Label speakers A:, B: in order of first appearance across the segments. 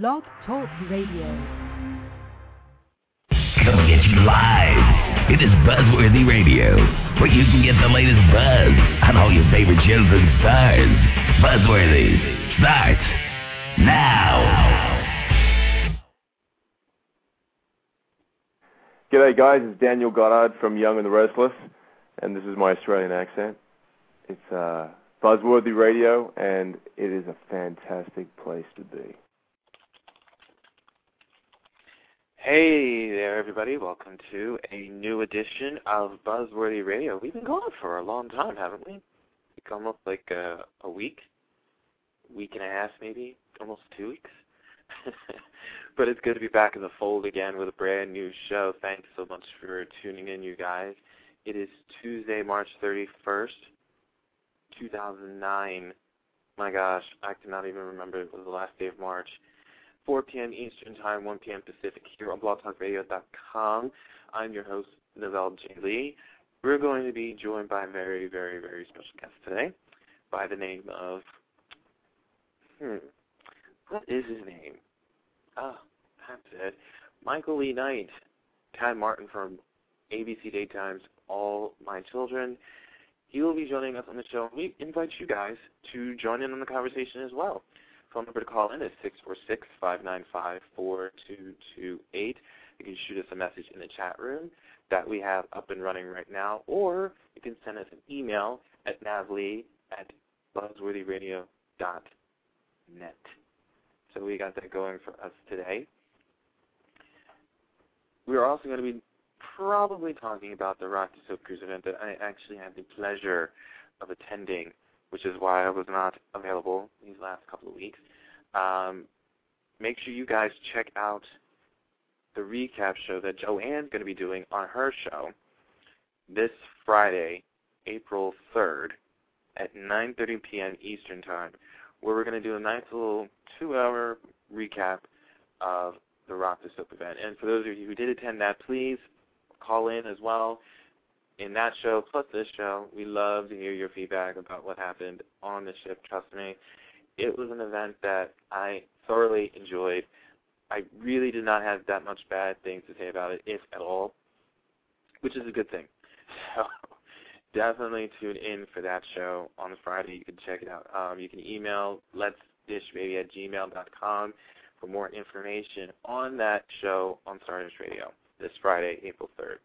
A: Blog Talk Radio.
B: Coming at you live. It is Buzzworthy Radio, where you can get the latest buzz on all your favorite shows and stars. Buzzworthy starts now.
C: G'day guys, it's Daniel Goddard from Young and the Restless, and this is my Australian accent. It's uh, Buzzworthy Radio, and it is a fantastic place to be.
D: Hey there, everybody. Welcome to a new edition of Buzzworthy Radio. We've been gone for a long time, haven't we? Like almost like a, a week, week and a half, maybe, almost two weeks. but it's good to be back in the fold again with a brand new show. Thanks so much for tuning in, you guys. It is Tuesday, March 31st, 2009. My gosh, I cannot even remember. It was the last day of March. 4 p.m. Eastern Time, 1 p.m. Pacific here on blogtalkradio.com. I'm your host, Novell J. Lee. We're going to be joined by a very, very, very special guest today by the name of, hmm, what is his name? Ah, that's it. Michael Lee Knight, Tad Martin from ABC Daytime's All My Children. He will be joining us on the show. We invite you guys to join in on the conversation as well. Phone number to call in is six four six five nine five four two two eight. You can shoot us a message in the chat room that we have up and running right now, or you can send us an email at navlee at buzzworthyradio.net. So we got that going for us today. We are also going to be probably talking about the Rock the Soap Cruise event that I actually had the pleasure of attending, which is why I was not available these last couple of weeks. Um, make sure you guys check out the recap show that Joanne's going to be doing on her show this Friday, April 3rd at 9.30 p.m. Eastern Time, where we're going to do a nice little two-hour recap of the Rock the Soap event. And for those of you who did attend that, please call in as well in that show plus this show. We love to hear your feedback about what happened on the ship. Trust me, it was an event that I thoroughly enjoyed. I really did not have that much bad things to say about it, if at all, which is a good thing. So definitely tune in for that show on Friday. You can check it out. Um, you can email let's at gmail.com for more information on that show on Stardust Radio this Friday, April 3rd.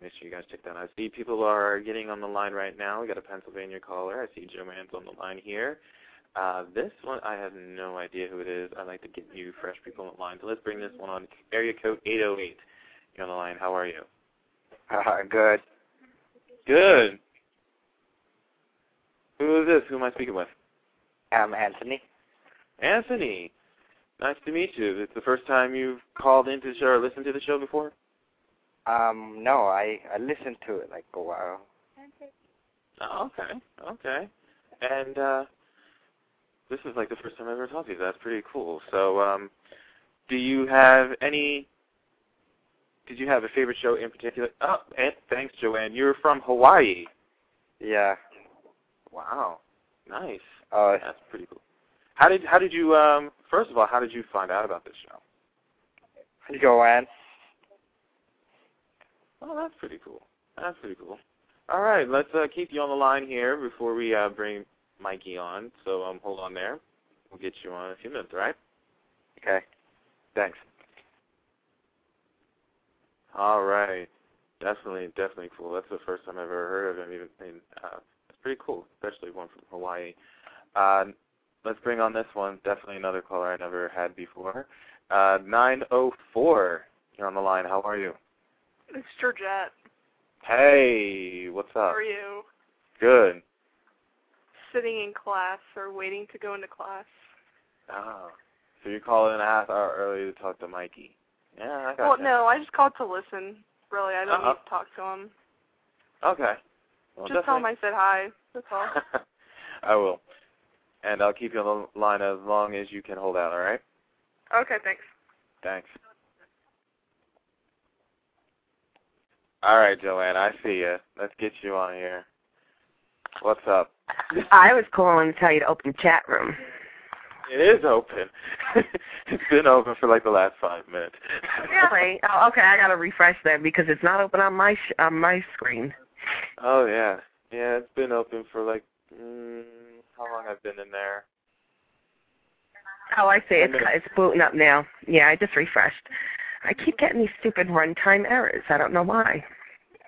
D: Make sure you guys check that out. I see people are getting on the line right now. We got a Pennsylvania caller. I see Joe Joanne's on the line here. Uh, this one, I have no idea who it is. I'd like to get you fresh people on the line. So let's bring this one on. Area code 808. You're on the line. How are you?
E: Uh, good.
D: Good. Who is this? Who am I speaking with?
E: I'm Anthony.
D: Anthony. Nice to meet you. It's the first time you've called into the show or listened to the show before?
E: Um, no, I I listened to it like a while.
D: Oh, okay. Okay. And uh this is like the first time I've ever talked to you. That's pretty cool. So, um do you have any did you have a favorite show in particular? Oh, and thanks, Joanne. You're from Hawaii.
E: Yeah.
D: Wow. Nice.
E: Uh,
D: That's pretty cool. How did how did you um first of all, how did you find out about this show?
E: Joanne.
D: Oh, that's pretty cool. That's pretty cool. All right, let's uh, keep you on the line here before we uh, bring Mikey on. So um, hold on there. We'll get you on in a few minutes, all right?
E: Okay.
D: Thanks. All right. Definitely, definitely cool. That's the first time I've ever heard of him. Even and, uh, it's pretty cool, especially one from Hawaii. Uh, let's bring on this one. Definitely another caller I never had before. Uh, 904. You're on the line. How are you?
F: It's Georgette.
D: Hey, what's up?
F: How are you?
D: Good.
F: Sitting in class or waiting to go into class.
D: Oh, so you're calling a half hour early to talk to Mikey? Yeah, I got
F: Well, no, I just called to listen. Really, I don't
D: Uh-huh.
F: need to talk to him.
D: Okay. Well,
F: just tell him I said hi. That's all.
D: I will. And I'll keep you on the line as long as you can hold out, all right?
F: okay, thanks.
D: Thanks. All right, Joanne, I see you. Let's get you on here. What's up?
G: I was calling to tell you to open the chat room.
D: it is open. it's been open for like the last five minutes.
A: really? Oh, okay. I gotta refresh that because it's not open on my sh- on my screen.
D: Oh yeah, yeah. It's been open for like mm, how long I've been in there.
A: Oh, I see. It's it's booting up now. Yeah, I just refreshed. I keep getting these stupid runtime errors. I don't know why.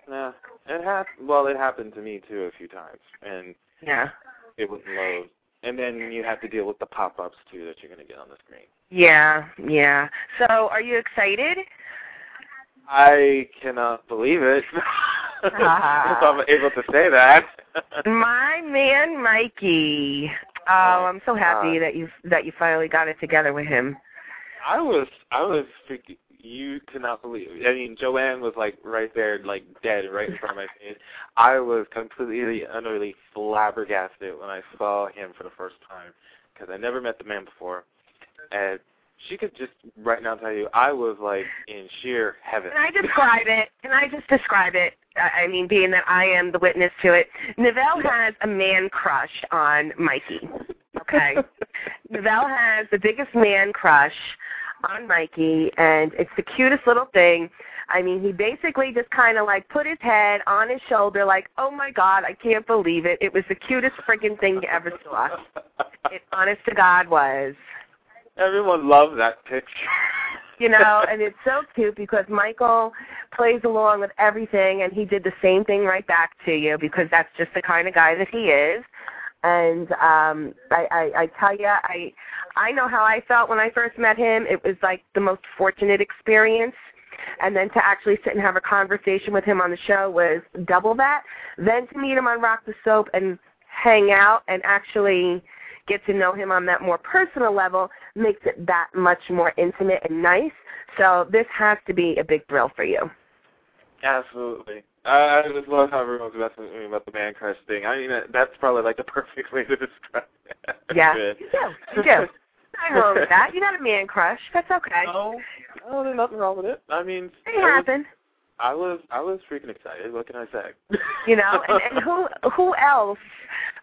D: Yeah, it hap- Well, it happened to me too a few times, and
A: Yeah.
D: it wouldn't load. And then you have to deal with the pop-ups too that you're going to get on the screen.
A: Yeah, yeah. So, are you excited?
D: I cannot believe it. if I'm able to say that.
A: My man, Mikey. Oh, oh, I'm so happy
D: God.
A: that you that you finally got it together with him.
D: I was, I was freaking. You could not believe. I mean, Joanne was like right there, like dead, right in front of my face. I was completely, utterly flabbergasted when I saw him for the first time because I never met the man before, and she could just right now tell you I was like in sheer heaven.
A: Can I describe it? Can I just describe it? I I mean, being that I am the witness to it, Novell has a man crush on Mikey. Okay, Novell has the biggest man crush on Mikey, and it's the cutest little thing. I mean, he basically just kind of like put his head on his shoulder, like, "Oh my God, I can't believe it! It was the cutest freaking thing you ever saw." It, honest to God, was.
D: Everyone loved that picture.
A: you know, and it's so cute because Michael plays along with everything, and he did the same thing right back to you because that's just the kind of guy that he is. And um, I, I, I tell you, I, I know how I felt when I first met him. It was like the most fortunate experience. And then to actually sit and have a conversation with him on the show was double that. Then to meet him on Rock the Soap and hang out and actually get to know him on that more personal level makes it that much more intimate and nice. So this has to be a big thrill for you.
D: Absolutely. I, I just love how everyone's messing with me about the man crush thing. I mean, that's probably like the perfect way to describe it.
A: Yeah, you do. You do. Nothing wrong with that. You got a man crush. That's okay.
D: No, no, there's nothing wrong with it. I mean,
A: It happened.
D: I was, I was freaking excited. What can I say?
A: You know, and, and who who else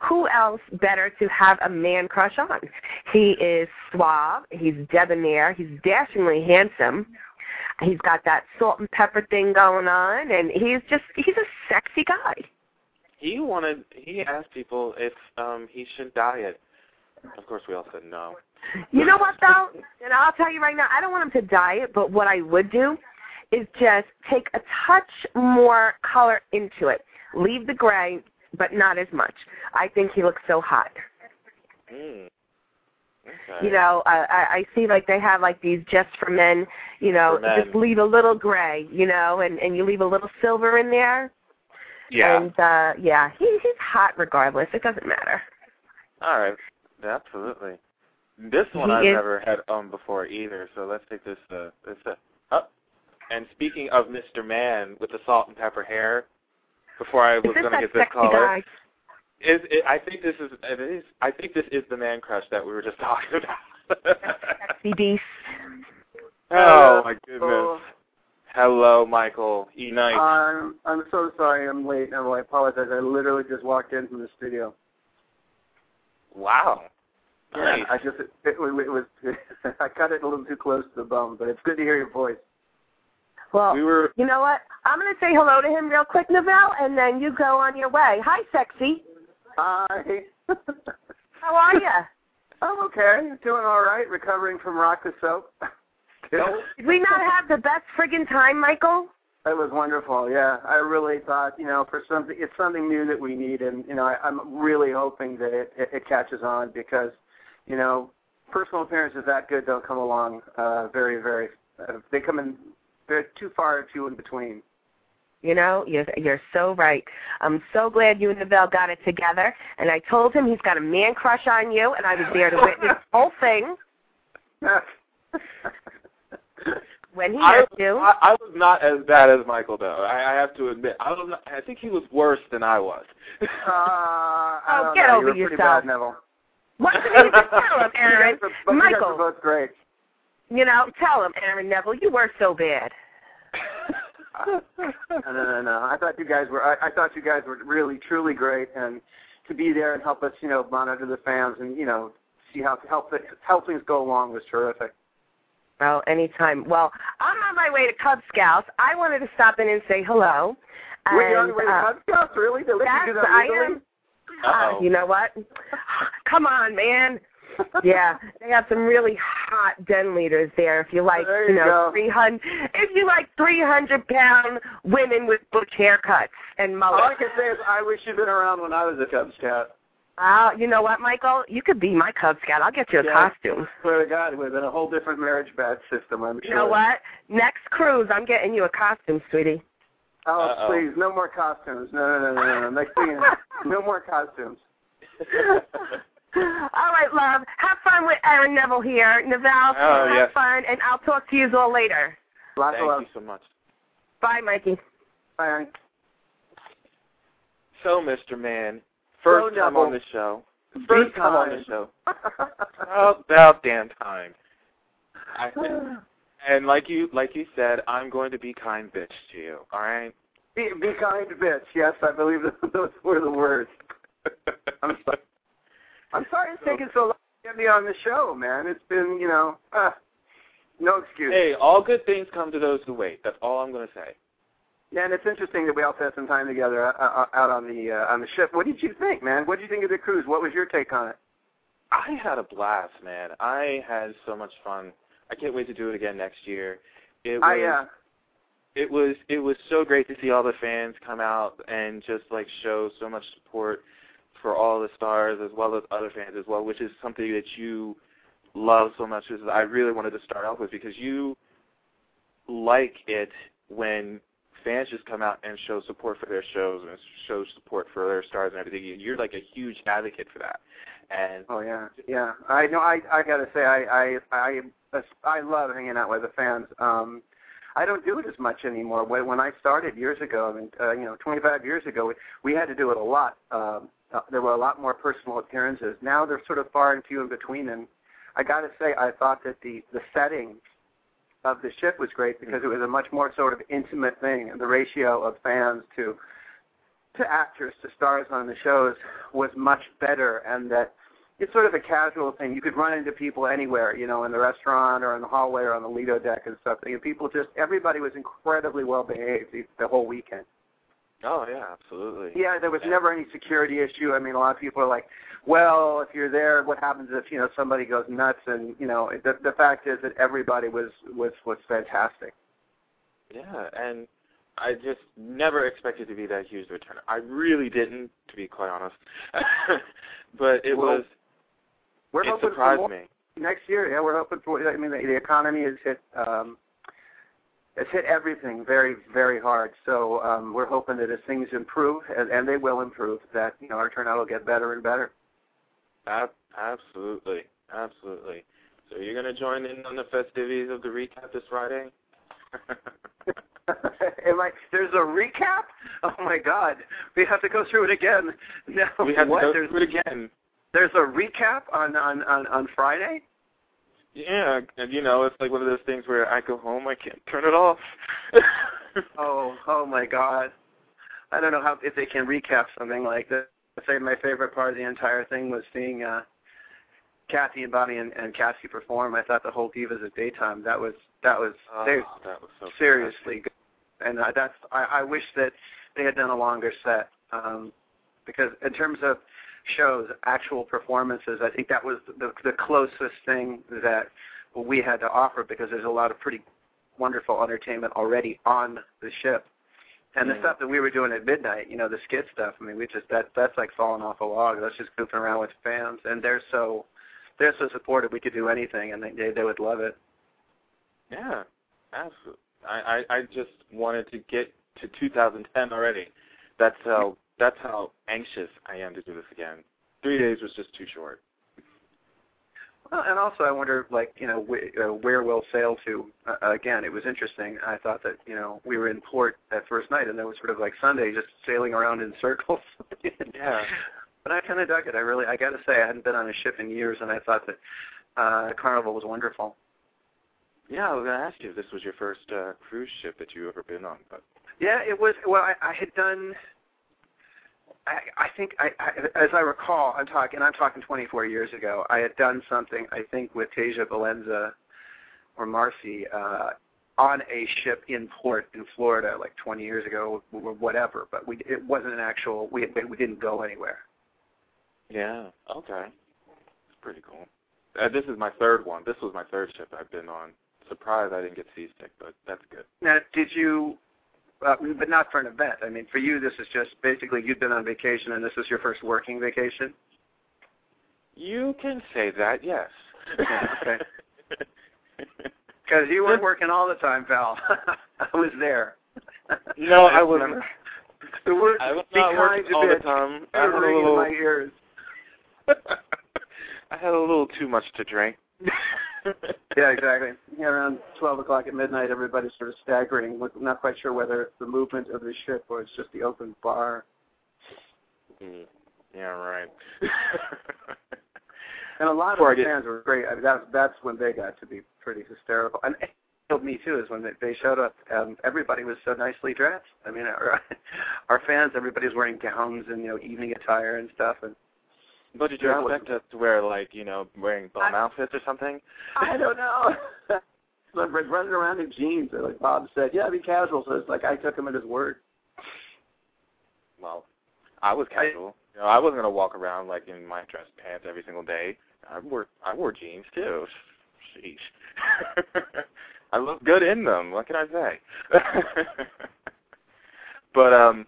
A: who else better to have a man crush on? He is suave, he's debonair, he's dashingly handsome. He's got that salt and pepper thing going on and he's just he's a sexy guy.
D: he wanted, he asked people if um he should diet. Of course, we all said no.
A: You know what though? And I'll tell you right now, I don't want him to diet, but what I would do is just take a touch more color into it. Leave the gray, but not as much. I think he looks so hot.
D: Mm. Okay.
A: You know, uh, I, I see like they have like these just for men. You know,
D: men.
A: just leave a little gray. You know, and and you leave a little silver in there.
D: yeah.
A: And uh yeah, he he's hot regardless. It doesn't matter.
D: All right. Absolutely. This one
A: He
D: I've
A: is-
D: never had on before either. So let's take this uh this uh, up. And speaking of Mr. Man with the salt and pepper hair, before I was going to get this caller,
A: guy?
D: Is it, I think this is it is I think this is the man crush that we were just talking about.
A: Sexy beast.
D: oh my goodness.
G: Oh,
D: Hello, Michael. E Knight.
G: I'm I'm so sorry I'm late. No, I apologize. I literally just walked in from the studio.
D: wow.
G: Yeah,
D: Nice.
G: I just it, it, it was I cut it a little too close to the bone, but it's good to hear your voice.
A: Well,
D: we were
A: you know what? I'm gonna say hello to him real quick, Novell, and then you go on your way. Hi, sexy.
G: Hi.
A: How are you?
G: I'm okay. Doing all right. Recovering from rock the soap.
A: Did we not have the best friggin' time, Michael?
G: It was wonderful. Yeah, I really thought, you know, for something, it's something new that we need, and you know, I, I'm really hoping that it, it, it catches on because, you know, personal appearances that good don't come along uh, very, very. Uh, they come in. They're too far, too in between.
A: You know, you're you're so right. I'm so glad you and Novell got it together. And I told him he's got a man crush on you, and I was there to witness the whole thing when he
D: I,
A: asked you.
D: I, I was not as bad as Michael though. I, I have to admit. I was. Not, I think he was worse than I was.
G: Uh, I
A: Oh,
G: don't
A: get
G: know.
A: over
G: you were
A: yourself.
G: bad, Neville.
A: What did you just tell him, Aaron?
G: guys are, you guys are
A: Michael,
G: both great.
A: you know, tell him, Aaron Neville, you were so bad.
G: No, no, no. I thought you guys were. I, I thought you guys were really, truly great, and to be there and help us, you know, monitor the fans and you know, see how help how things go along was terrific.
A: Oh, anytime. Well, I'm on my way to Cub Scouts. I wanted to stop in and say hello.
G: Were you on
A: And,
G: your way to
A: uh,
G: Cub Scouts? Really? You
A: Yes,
G: do that
A: I am. Uh, you know what? Come on, man. Yeah, they have some really hot den leaders there. If you like,
G: There you
A: know, three hundred. If you like three hundred pound women with butch haircuts and
G: All I
A: mullets.
G: can say is I wish you'd been around when I was a Cub Scout.
A: Uh, you know what, Michael? You could be my Cub Scout. I'll get you a
G: Yeah.
A: costume.
G: Swear to God, it would have been a whole different marriage badge system, I'm sure.
A: You know what? Next cruise, I'm getting you a costume, sweetie.
G: Oh,
D: Uh-oh.
G: please, no more costumes. No, no, no, no, no. Next thing, no more costumes.
A: all right, love. Have fun with Aaron Neville here. Neville,
D: Oh,
A: have
D: yes.
A: fun, and I'll talk to you all later.
G: Lots
D: Thank
G: of love.
D: you so much.
A: Bye, Mikey.
G: Bye.
D: So, Mr. Man, first
G: So
D: time
G: double.
D: on the show.
G: First
D: First time on the show. About, about damn time. I, and like you, like you said, I'm going to be kind bitch to you. All right.
G: be, be kind, bitch. Yes, I believe that those were the words. I'm sorry. I'm sorry it's taken so long to get me on the show, man. It's been, you know, uh, no excuse.
D: Hey, all good things come to those who wait. That's all I'm going to say.
G: Yeah, and it's interesting that we all spent some time together uh, uh, out on the uh, on the ship. What did you think, man? What did you think of the cruise? What was your take on it?
D: I had a blast, man. I had so much fun. I can't wait to do it again next year. It was
G: I uh,
D: it was it was so great to see all the fans come out and just like show so much support for all the stars as well as other fans as well, which is something that you love so much. Is I really wanted to start off with because you like it when fans just come out and show support for their shows and show support for their stars and everything. You're like a huge advocate for that. And
G: Oh yeah, yeah. I know. I I gotta say, I I I I love hanging out with the fans. Um, I don't do it as much anymore. When when I started years ago, I mean, uh, you know, 25 years ago, we, we had to do it a lot. Um, uh, there were a lot more personal appearances. Now they're sort of far and few in between. And I gotta say, I thought that the the setting of the ship was great because it was a much more sort of intimate thing, and the ratio of fans to to actors to stars on the shows was much better, and that it's sort of a casual thing. You could run into people anywhere, you know, in the restaurant or in the hallway or on the Lido deck and stuff. And people just everybody was incredibly well behaved the, the whole weekend.
D: Oh yeah, absolutely.
G: Yeah, there was never any security issue. I mean, a lot of people are like, "Well, if you're there, what happens if you know somebody goes nuts?" And you know, the the fact is that everybody was was was fantastic.
D: Yeah, and I just never expected to be that huge turnout. I really didn't, to be quite honest. but it
G: Well,
D: was
G: We're
D: it
G: hoping for more
D: me.
G: next year. Yeah, we're hoping for. I mean, the, the economy has hit. um it's hit everything very, very hard. So um, we're hoping that as things improve, and, and they will improve, that you know our turnout will get better and better.
D: Ab- absolutely, absolutely. So you're gonna join in on the festivities of the recap this Friday?
G: Am I? There's a recap. Oh my God, we have to go through it again. No,
D: we have
G: what?
D: to go
G: there's,
D: through it again.
G: there's a recap on on on, on Friday.
D: Yeah, and you know, it's like one of those things where I go home, I can't turn it off.
G: Oh, oh my God. I don't know how if they can recap something like this. I say my favorite part of the entire thing was seeing uh Kathy and Bonnie and, and Cassie perform. I thought the whole Divas at Daytime that was that was
D: oh,
G: they,
D: that was so
G: seriously good. And uh, that's I, I wish that they had done a longer set um, because in terms of shows, actual performances, I think that was the, the closest thing that we had to offer because there's a lot of pretty wonderful entertainment already on the ship. And the
D: Mm.
G: stuff that we were doing at midnight, you know, the skit stuff. I mean, we just that that's like falling off a log. That's just goofing around with fans, and they're so they're so supportive. We could do anything, and they they, they would love it.
D: Yeah, absolutely. I, I I just wanted to get to 2010 already. That's how that's how anxious I am to do this again. Three days was just too short.
G: Well, and also I wonder, like, you know, wh- uh, where we'll sail to. Uh, again, it was interesting. I thought that, you know, we were in port that first night, and then it was sort of like Sunday, just sailing around in circles.
D: Yeah.
G: But I kind of dug it. I really, I got to say, I hadn't been on a ship in years, and I thought that uh, Carnival was wonderful.
D: Yeah, I was gonna ask you if this was your first uh, cruise ship that you ever been on, but
G: Yeah, it was. Well, I, I had done. I, I think I, I, as I recall, I'm talking. And I'm talking 24 years ago. I had done something. I think with Tasia Valenza or Marcy uh, on a ship in port in Florida, like 20 years ago, or whatever. But we it wasn't an actual. We we didn't go anywhere.
D: Yeah. Okay. It's pretty cool. Uh, this is my third one. This was my third ship I've been on. Surprised I didn't get seasick, but that's good.
G: Now, did you? Uh, but not for an event. I mean, for you, this is just basically you've been on vacation, and this is your first working vacation.
D: You can say that, yes.
G: okay. Because you weren't working all the time, pal. I was there.
D: No, I wasn't.
G: The word
D: I was not working all the time. I had a
G: ringing in
D: little.
G: my ears.
D: I had a little too much to drink.
G: Yeah, exactly. Yeah, around 12 o'clock at midnight, everybody's sort of staggering, not quite sure whether it's the movement of the ship or it's just the open bar.
D: Mm, yeah, right.
G: And a lot
D: Before
G: of the fans were great. I mean, that's that's when they got to be pretty hysterical. And it killed me too. Is when they, they showed up. Um, everybody was so nicely dressed. I mean, our, our fans, everybody's wearing gowns and you know evening attire and stuff. And
D: But did you expect us to wear like you know wearing bum
G: I-
D: outfits or something?
G: I don't know. I'm running around in jeans. And like Bob said, yeah, be casual. So it's like I took him at his word.
D: Well, I was casual. you know, I wasn't gonna walk around like in my dress pants every single day. I wore I wore jeans too. Sheesh. I look good in them. What can I say? but um,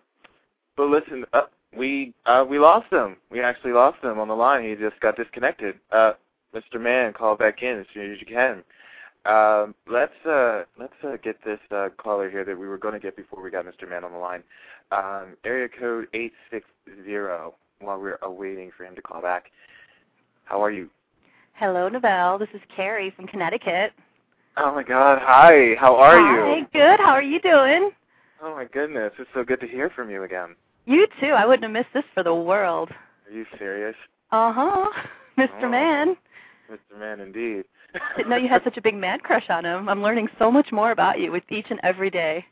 D: but listen, uh, we uh we lost him. We actually lost him on the line. He just got disconnected. Uh, Mr. Mann, call back in as soon as you can. Um, let's uh, let's uh, get this uh, caller here that we were going to get before we got Mr. Mann on the line. Um, area code eight six zero. While we're awaiting for him to call back. How are you?
H: Hello, Novelle. This is Carrie from Connecticut.
D: Oh my God! Hi. How are
H: Hi,
D: you?
H: good. How are you doing?
D: Oh my goodness! It's so good to hear from you again.
H: You too. I wouldn't have missed this for the world.
D: Are you serious,
H: Uh huh. Mr.
D: Oh.
H: Man.
D: Mr. Mann? Indeed.
H: Didn't know you had such a big man crush on him. I'm learning so much more about you with each and every day.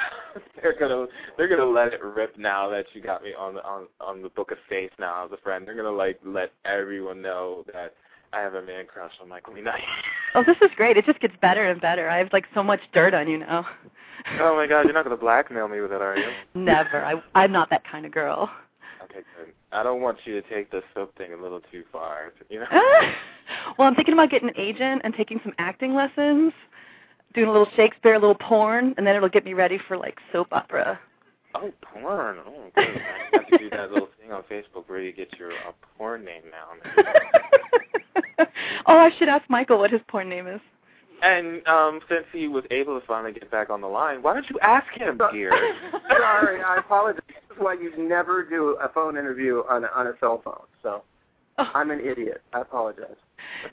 D: they're gonna they're gonna let it rip now that you got me on the on on the book of faith now as a friend. They're gonna like let everyone know that I have a man crush on Michael. Knight.
H: Oh, this is great. It just gets better and better. I have like so much dirt on you now.
D: Oh my God! You're not gonna blackmail me with it, are you?
H: Never. I I'm not that kind of girl.
D: Okay, good. I don't want you to take the soap thing a little too far. You know.
H: well, I'm thinking about getting an agent and taking some acting lessons, doing a little Shakespeare, a little porn, and then it'll get me ready for like soap opera.
D: Oh, porn. Oh, good. I have to do that little thing on Facebook where you get your uh, porn name now.
H: oh, I should ask Michael what his porn name is.
D: And um, since he was able to finally get back on the line, why don't you ask him, dear?
G: Sorry, I apologize. This is why you never do a phone interview on on a cell phone. So
H: Oh.
G: I'm an idiot. I apologize.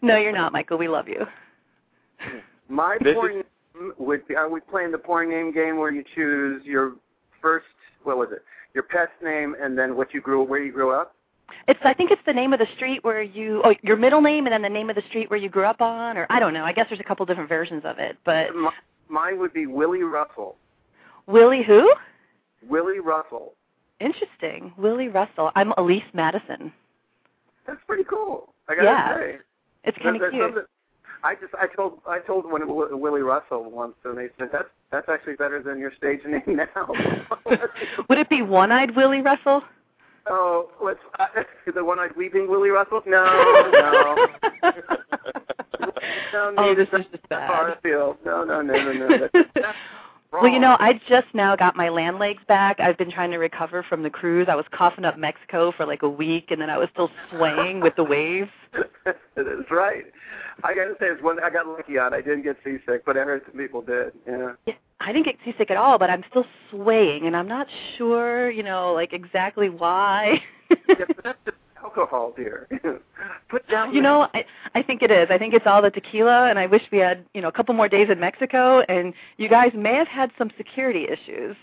H: No, you're not, Michael. We love you.
G: My
D: This
G: porn name would be, are we playing the porn name game where you choose your first, what was it, your pet's name and then what you grew, where you grew up?
H: It's I think it's the name of the street where you oh your middle name and then the name of the street where you grew up on or I don't know. I guess there's a couple different versions of it, but
G: Mine would be Willie Russell.
H: Willie who?
G: Willie Russell.
H: Interesting. Willie Russell. I'm Elise Madison.
G: That's pretty cool. I gotta
H: Yeah.
G: say.
H: It's kind of cute.
G: I just I told I told one Willie Russell once, and they said that's that's actually better than your stage name now.
H: Would it be One-Eyed Willie Russell?
G: Oh, let's uh, the one-eyed weeping Willie Russell? No, no. no
H: oh, this is just
G: far
H: bad.
G: afield. No, no, no, no, no. That's, that's
H: Well, you know, I just now got my land legs back. I've been trying to recover from the cruise. I was coughing up Mexico for like a week, and then I was still swaying with the waves.
G: That's right. I gotta say, it's one I got lucky on. I didn't get seasick, but I heard some people did. Yeah.
H: Yeah, I didn't get seasick at all, but I'm still swaying, and I'm not sure, you know, like exactly why.
G: yeah but that's just alcohol, dear. Put down.
H: you know, I I think it is. I think it's all the tequila, and I wish we had, you know, a couple more days in Mexico. And you guys may have had some security issues.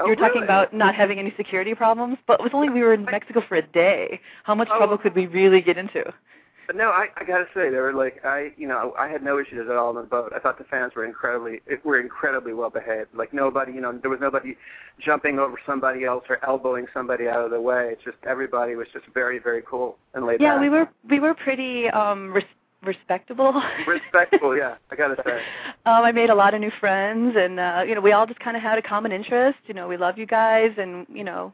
G: Oh,
H: you were talking about not having any security problems, but it was only we were in Mexico for a day. How much
G: Oh.
H: trouble could we really get into?
G: But no, I I gotta say they were like I you know I had no issues at all on the boat. I thought the fans were incredibly were incredibly well behaved. Like nobody you know there was nobody jumping over somebody else or elbowing somebody out of the way. It's just everybody was just very very cool and laid
H: Yeah,
G: back.
H: we were we were pretty um res- respectable.
G: respectful. yeah, I gotta say.
H: um, I made a lot of new friends, and uh, you know, we all just kind of had a common interest. You know, we love you guys, and you know,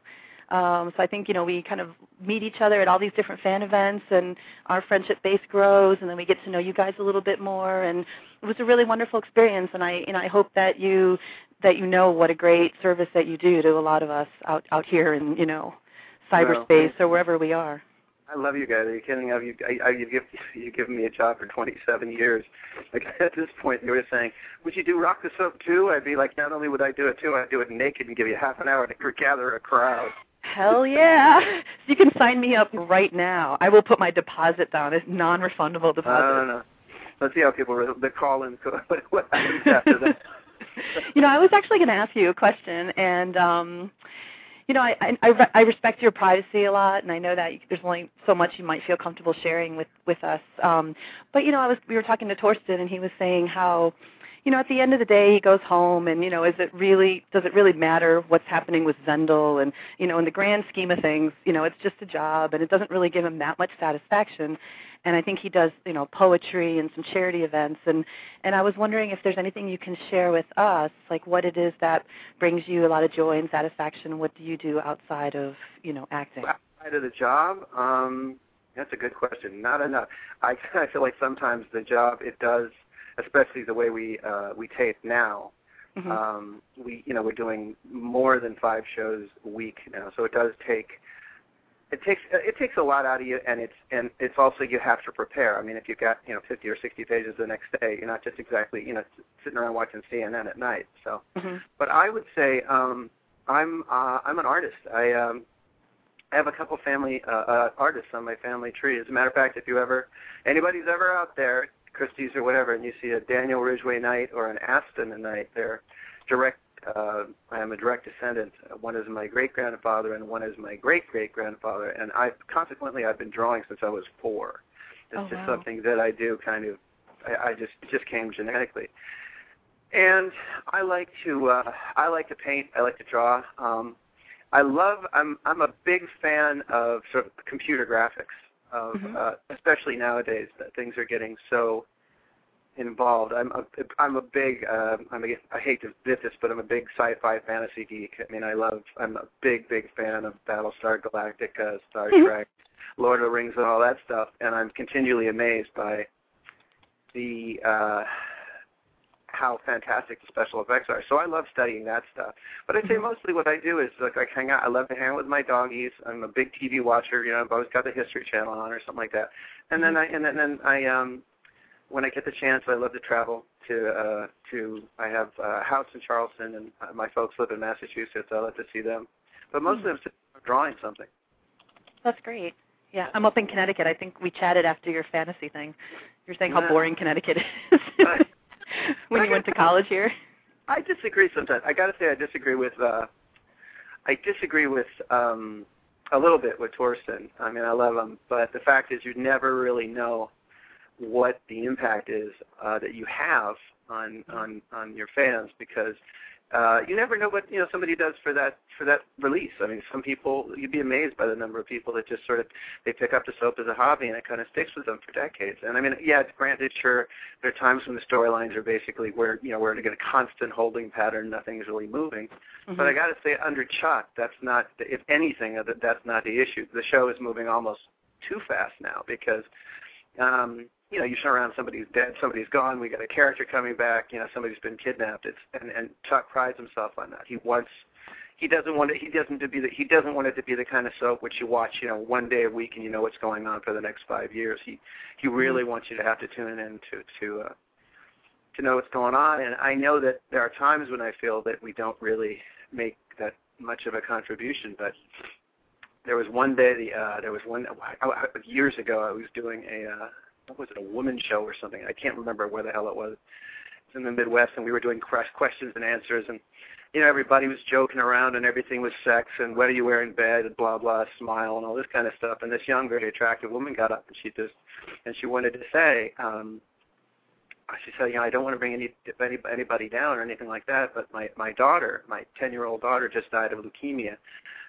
H: um, so I think you know we kind of meet each other at all these different fan events, and our friendship base grows, and then we get to know you guys a little bit more, and it was a really wonderful experience. And I, you know, I hope that you that you know what a great service that you do to a lot of us out out here in you know cyberspace or wherever we are.
G: I love you guys. Are you kidding? Have you? I, I, you give you given me a job for 27 years. Like at this point, they were saying, "Would you do Rock the Soap too?" I'd be like, "Not only would I do it too, I'd do it naked and give you half an hour to gather a crowd."
H: Hell yeah! You can sign me up right now. I will put my deposit down. It's non-refundable deposit.
G: I don't know. Let's see how people re- they call in. What, what happens after that?
H: you know, I was actually going to ask you a question, and um, you know, I, I I I respect your privacy a lot, and I know that you, there's only so much you might feel comfortable sharing with with us. Um, but you know, I was we were talking to Torsten, and he was saying how, you know, at the end of the day, he goes home, and you know, is it really does it really matter what's happening with Zendall? And you know, in the grand scheme of things, you know, it's just a job, and it doesn't really give him that much satisfaction and I think he does, you know, poetry and some charity events and and I was wondering if there's anything you can share with us, like what it is that brings you a lot of joy and satisfaction. What do you do outside of, you know, acting?
G: Outside of the job, um, that's a good question. Not enough. I I feel like sometimes the job it does, especially the way we uh, we tape now.
H: Mhm.
G: Um, we you know we're doing more than five shows a week now, so it does take it takes it takes a lot out of you, and it's and it's also you have to prepare. I mean, if you've got you know 50 or 60 pages the next day, you're not just exactly you know sitting around watching CNN at night. So,
H: Mhm.
G: but I would say um, I'm uh, I'm an artist. I um, I have a couple family uh, uh, artists on my family tree. As a matter of fact, if you ever anybody's ever out there, Christie's or whatever, and you see a Daniel Ridgway Knight or an Aston Knight, they're direct uh, I am a direct descendant. One is my great grandfather, and one is my great great grandfather. And I consequently I've been drawing since I was four. It's
H: Oh,
G: just
H: wow.
G: something that I do kind of. I, I just just came genetically. And I like to uh, I like to paint. I like to draw. Um, I love. I'm I'm a big fan of sort of computer graphics. Of
H: Mhm.
G: uh, especially nowadays that things are getting so involved. I'm a I'm a big uh, I'm a, I hate to admit this, but I'm a big sci-fi fantasy geek. I mean, I love I'm a big big fan of Battlestar Galactica, Star
H: Mhm.
G: Trek, Lord of the Rings, and all that stuff. And I'm continually amazed by the uh, how fantastic the special effects are. So I love studying that stuff. But I'd say
H: Mhm.
G: mostly what I do is like I hang out. I love to hang out with my doggies. I'm a big TV watcher. You know, I've always got the History Channel on or something like that. And then I and then, then I um when I get the chance, I love to travel to uh to. I have a house in Charleston, and uh, my folks live in Massachusetts. I love to see them. But mostly I'm sitting drawing something.
H: That's great. Yeah, I'm up in Connecticut. I think we chatted after your fantasy thing. You're saying how boring Connecticut is. when you went to college here.
G: I disagree sometimes. I got to say, I disagree with. uh I disagree with um a little bit with Thorsten. I mean, I love him, but the fact is, you never really know what the impact is uh, that you have on on on your fans because uh, you never know what you know somebody does for that for that release. I mean, some people you'd be amazed by the number of people that just sort of they pick up the soap as a hobby and it kind of sticks with them for decades. And I mean, yeah, it's granted, sure, there are times when the storylines are basically where you know we're in a constant holding pattern, nothing is really moving. But I got to say, under Chuck, that's not, if anything, that that's not the issue. The show is moving almost too fast now because, um, you know, you turn around, somebody's dead, somebody's gone, we got a character coming back, you know, somebody's been kidnapped. It's and and Chuck prides himself on that. He wants, he doesn't want it. He doesn't to be the, he doesn't want it to be the kind of soap which you watch, you know, one day a week and you know what's going on for the next five years. He he really wants you to have to tune in to to. Uh, to know what's going on, and I know that there are times when I feel that we don't really make that much of a contribution. But there was one day, the uh, there was one years ago. I was doing a uh, was it, a woman show or something? I can't remember where the hell it was. It's in the Midwest, and we were doing questions and answers, and you know everybody was joking around, and everything was sex, and what do you wear in bed, and blah blah, smile, and all this kind of stuff. And this young, very attractive woman got up, and she just and she wanted to say. um she said, you know, I don't want to bring any, any anybody down or anything like that, but my my daughter, my 10-year-old daughter, just died of leukemia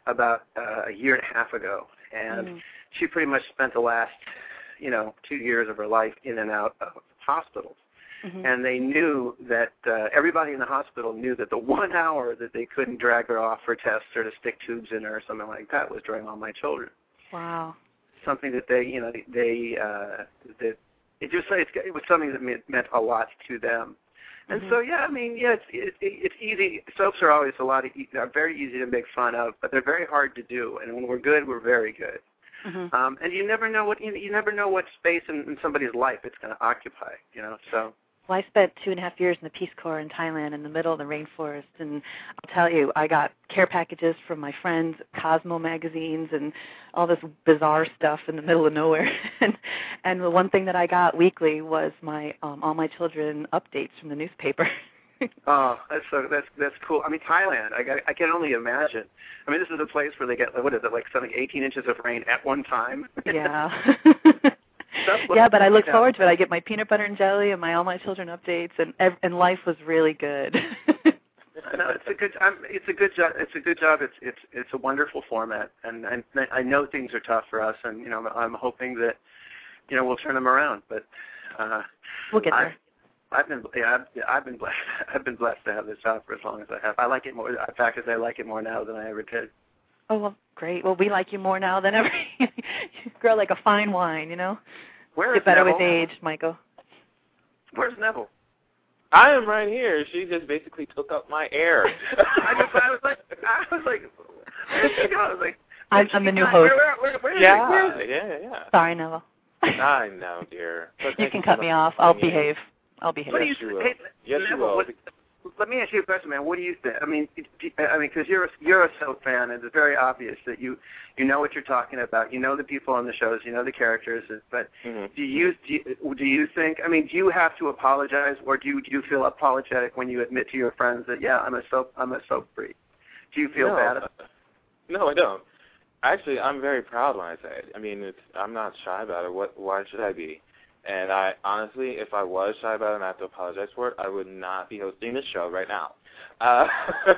G: about uh, a year and a half ago, and mm. she pretty much spent the last, you know, two years of her life in and out of hospitals. Mm-hmm. And they knew that uh, everybody in the hospital knew that the one hour that they couldn't drag her off for tests or to stick tubes in her or something like that was during All My Children.
H: Wow.
G: Something that they, you know, they uh, that it just it, it was something that meant, meant a lot to them. And
H: mm-hmm.
G: so yeah, I mean yeah, it's it, it's easy. Soaps are always a lot of are very easy to make fun of, but they're very hard to do. And when we're good, we're very good.
H: Mm-hmm.
G: Um, and you never know what you, you never know what space in, in somebody's life it's going to occupy. You know, so
H: well, I spent two and a half years in the Peace Corps in Thailand in the middle of the rainforest, and I'll tell you, I got care packages from my friends, Cosmo magazines, and all this bizarre stuff in the middle of nowhere. and and the one thing that I got weekly was my um, all my children updates from the newspaper.
G: oh, that's so that's that's cool. I mean, Thailand. I I can only imagine. I mean, this is a place where they get what is it like something 18 inches of rain at one time.
H: yeah yeah, but I look forward to it. I get my peanut butter and jelly and my all my children updates, and and life was really good.
G: no, it's a good. I'm, it's a good job. It's a good job. It's it's it's a wonderful format, and and I know things are tough for us, and you know I'm hoping that you know we'll turn them around. But uh,
H: we'll get there.
G: I, I've been yeah I've, I've been blessed I've been blessed to have this job for as long as I have. I like it more. In fact, as I like it more now than I ever did.
H: Oh well, great. Well, we like you more now than ever. you grow like a fine wine, you know.
G: Where
H: Get better
G: Neville?
H: with age, Michael.
G: Where's Neville?
D: I am right here. She just basically took up my air.
G: I just, I was like, I was like, where did she go? I was like,
H: I'm, I'm the new host.
G: Where, where, where,
D: yeah,
G: where
D: yeah, yeah.
H: Sorry, Neville.
D: I know, dear. But
H: you can cut me off. I'll behave. I'll behave.
G: What do
D: Yes,
G: you,
D: you will.
G: Hey,
D: Yes, you will.
G: What, let me ask you a question, man. What do you think? I mean, I mean, because you're a, you're a soap fan, and it's very obvious that you you know what you're talking about. You know the people on the shows. You know the characters. But
D: Mhm.
G: do you do you, do you think? I mean, do you have to apologize, or do you do you feel apologetic when you admit to your friends that yeah, I'm a soap I'm a soap freak? Do you feel
D: no,
G: bad? About
D: No, I don't. Actually, I'm very proud when I say it. I mean, it's I'm not shy about it. What? Why should I be? And I honestly, if I was shy about it and I have to apologize for it, I would not be hosting this show right now. Uh,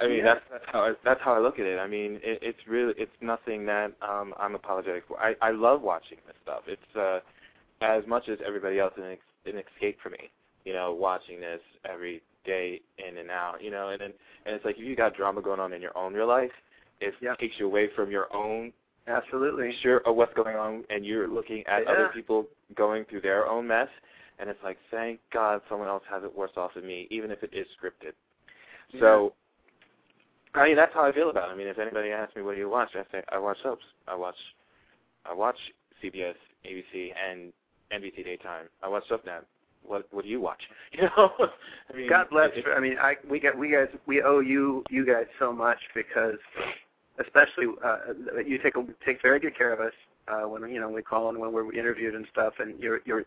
D: I mean,
G: Yeah.
D: that's that's how I, that's how I look at it. I mean, it, it's really it's nothing that um, I'm apologetic for. I I love watching this stuff. It's uh, as much as everybody else an, ex- an escape for me. You know, watching this every day in and out. You know, and then and it's like if you got drama going on in your own real life, it takes you away from your own
G: Absolutely.
D: sure of what's going on, and you're looking at
G: Yeah.
D: other people going through their own mess, and it's like, thank God someone else has it worse off than me, even if it is scripted. So, I mean, that's how I feel about it. I mean, if anybody asks me what do you watch, I say I watch soaps. I watch, I watch CBS, ABC, and NBC daytime. I watch SoapNet. What What do you watch? You know, I mean,
G: God bless.
D: it-
G: I mean, I we get we guys we owe you you guys so much because, especially uh, you take a, take very good care of us uh, when you know we call and when we're interviewed and stuff, and you're you're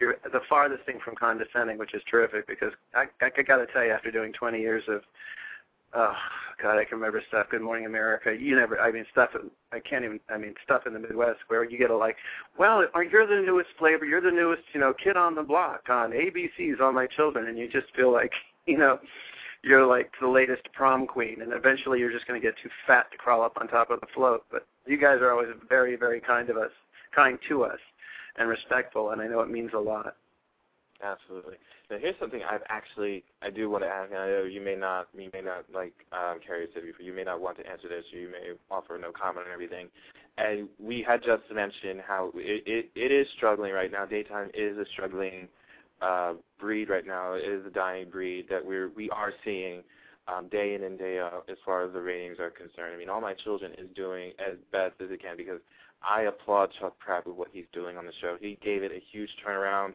G: you're the farthest thing from condescending, which is terrific because I I got to tell you after doing 20 years of Oh God, I can remember stuff. Good Morning America. You never. I mean, stuff. I can't even. I mean, stuff in the Midwest where you get a like, well, you're the newest flavor. You're the newest, you know, kid on the block on ABC's All My Children, and you just feel like, you know, you're like the latest prom queen, and eventually you're just going to get too fat to crawl up on top of the float. But you guys are always very, very kind of us, kind to us, and respectful, and I know it means a lot.
D: Absolutely. Now here's something I've actually I do want to ask, and I know you may not you may not like um Carrie said before, you may not want to answer this, Or you may offer no comment on everything. And we had just mentioned how it, it, it is struggling right now. Daytime is a struggling uh breed right now. It is a dying breed that we're we are seeing um day in and day out as far as the ratings are concerned. I mean all my children is doing as best as it can because I applaud Chuck Pratt with what he's doing on the show. He gave it a huge turnaround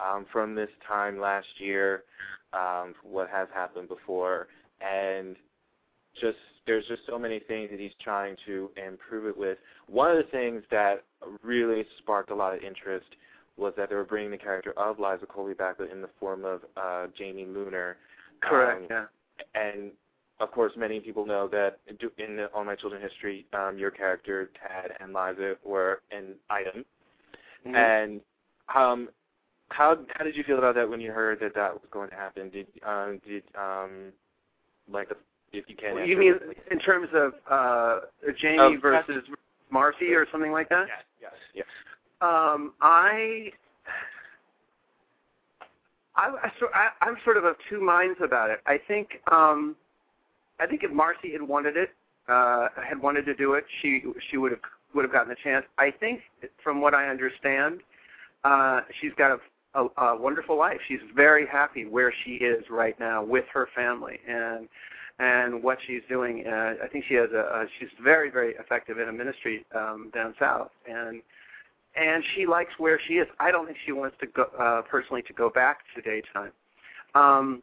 D: um, from this time last year, um, what has happened before, and just there's just so many things that he's trying to improve it with. One of the things that really sparked a lot of interest was that they were bringing the character of Liza Colby back, but in the form of uh, Jamie Luner.
G: Correct.
D: Um,
G: yeah.
D: and of course, many people know that in the All My Children history, um, your character Tad and Liza were an item.
G: Mhm.
D: And um, how how did you feel about that when you heard that that was going to happen? Did um, did um, like if you can?
G: you mean in terms of uh Jamie versus Marcy or something like that?
D: yes, yes, yes.
G: Um, I, I, I, I'm sort of of two minds about it. I think, um, I think if Marcy had wanted it, uh, had wanted to do it, she she would have would have gotten the chance. I think, from what I understand, uh, she's got a, a, a wonderful life. She's very happy where she is right now with her family and and what she's doing. Uh, I think she has a, a she's very very effective in a ministry um, down south and and she likes where she is. I don't think she wants to go uh, personally to go back to daytime. Um,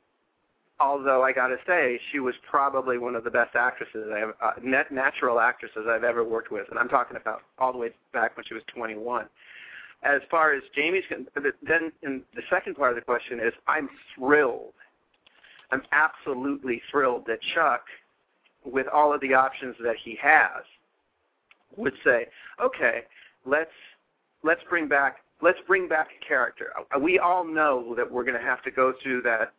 G: although I got to say, she was probably one of the best actresses I have, uh, net natural actresses I've ever worked with, and I'm talking about all the way back when she was 21. As far as Jamie's, then in the second part of the question is, I'm thrilled. I'm absolutely thrilled that Chuck, with all of the options that he has, would say, okay, let's let's bring back let's bring back character. Uh, We all know that we're going to have to go through that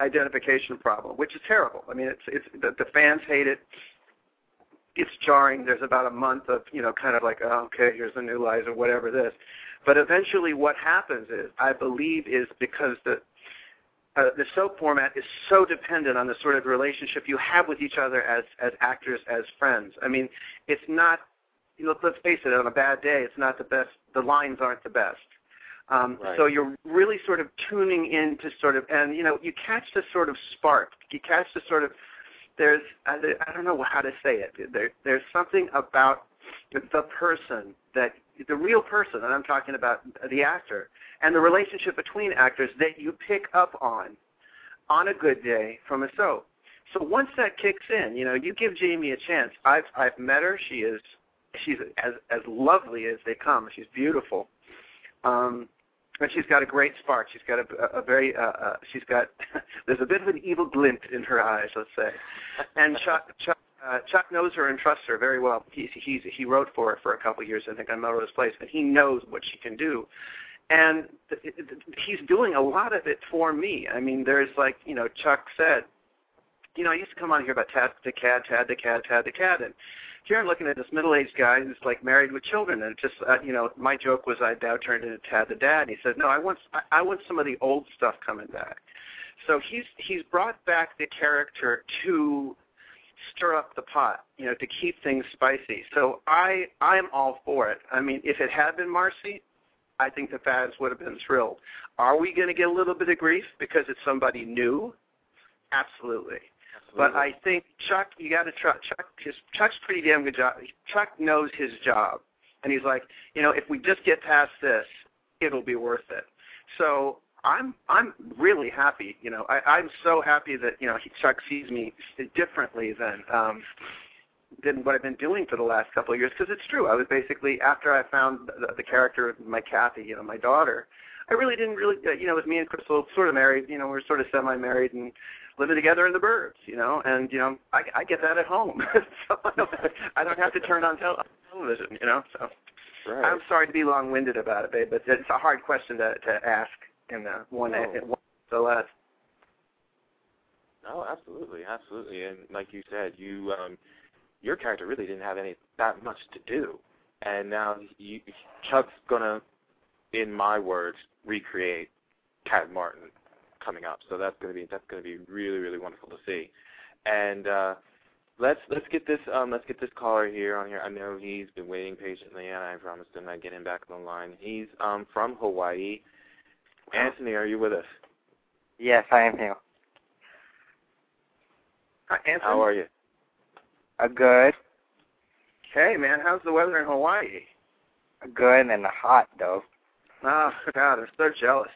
G: identification problem, which is terrible. I mean, it's it's the, the fans hate it. It's jarring. There's about a month of you know, kind of like, oh, okay, here's the new Liza, whatever this. But eventually, what happens is, I believe, is because the uh, the soap format is so dependent on the sort of relationship you have with each other as as actors, as friends. I mean, it's not. You know, let's face it. On a bad day, it's not the best. The lines aren't the best. Um,
D: Right.
G: So you're really sort of tuning in to sort of, and you know, you catch the sort of spark. You catch the sort of. There's, I, I don't know how to say it. There, there's something about the person that the real person, and I'm talking about the actor, and the relationship between actors that you pick up on on a good day from a soap. So once that kicks in, you know, you give Jamie a chance. I've I've met her. She is she's as as lovely as they come. She's beautiful. Um and she's got a great spark. She's got a, a very, uh, uh, she's got, there's a bit of an evil glint in her eyes, let's say. And Chuck, Chuck, uh, Chuck knows her and trusts her very well. He's, he's, he wrote for her for a couple of years, I think, on Melrose Place, and he knows what she can do. And th- th- he's doing a lot of it for me. I mean, there's like, you know, Chuck said, you know, I used to come on here about Tad the Cad, Tad the Cad, Tad the Cad, and here I'm looking at this middle-aged guy who's like married with children, and just uh, you know, my joke was I now turned into Tad the Dad. And he said, no, I want I, I want some of the old stuff coming back. So he's he's brought back the character to stir up the pot, you know, to keep things spicy. So I I'm all for it. I mean, if it had been Marcy, I think the fans would have been thrilled. Are we going to get a little bit of grief because it's somebody new? Absolutely. But I think Chuck, you got to trust Chuck. His, Chuck's pretty damn good job. Chuck knows his job, and he's like, you know, if we just get past this, it'll be worth it. So I'm I'm really happy. You know, I, I'm so happy that you know he, Chuck sees me differently than um, than what I've been doing for the last couple of years. Because it's true. I was basically after I found the, the character of my Kathy, you know, my daughter. I really didn't really, uh, you know, it was me and Krystal sort of married. You know, we we're sort of semi-married and living together in the burbs, you know, and you know, I, I get that at home, so I don't, I don't have to turn on tel- television, you know. So
D: Right.
G: I'm sorry to be long-winded about it, babe, but it's a hard question to to ask in the one.
D: No.
G: In one so uh,
D: No, absolutely, absolutely. And like you said, you um your character really didn't have any that much to do. And now you Chuck's gonna, in my words, recreate Cat Martin coming up. So that's gonna be that's gonna be really, really wonderful to see. And uh let's let's get this um let's get this caller here on here. I know he's been waiting patiently and I promised him I'd get him back on the line. He's um from Hawaii. Anthony, are you with us?
E: Yes, I am here.
G: hi, Anthony.
D: How are you?
E: Uh, good.
G: Hey, man, how's the weather in Hawaii?
E: Good and hot, though.
G: Oh God, I'm so jealous.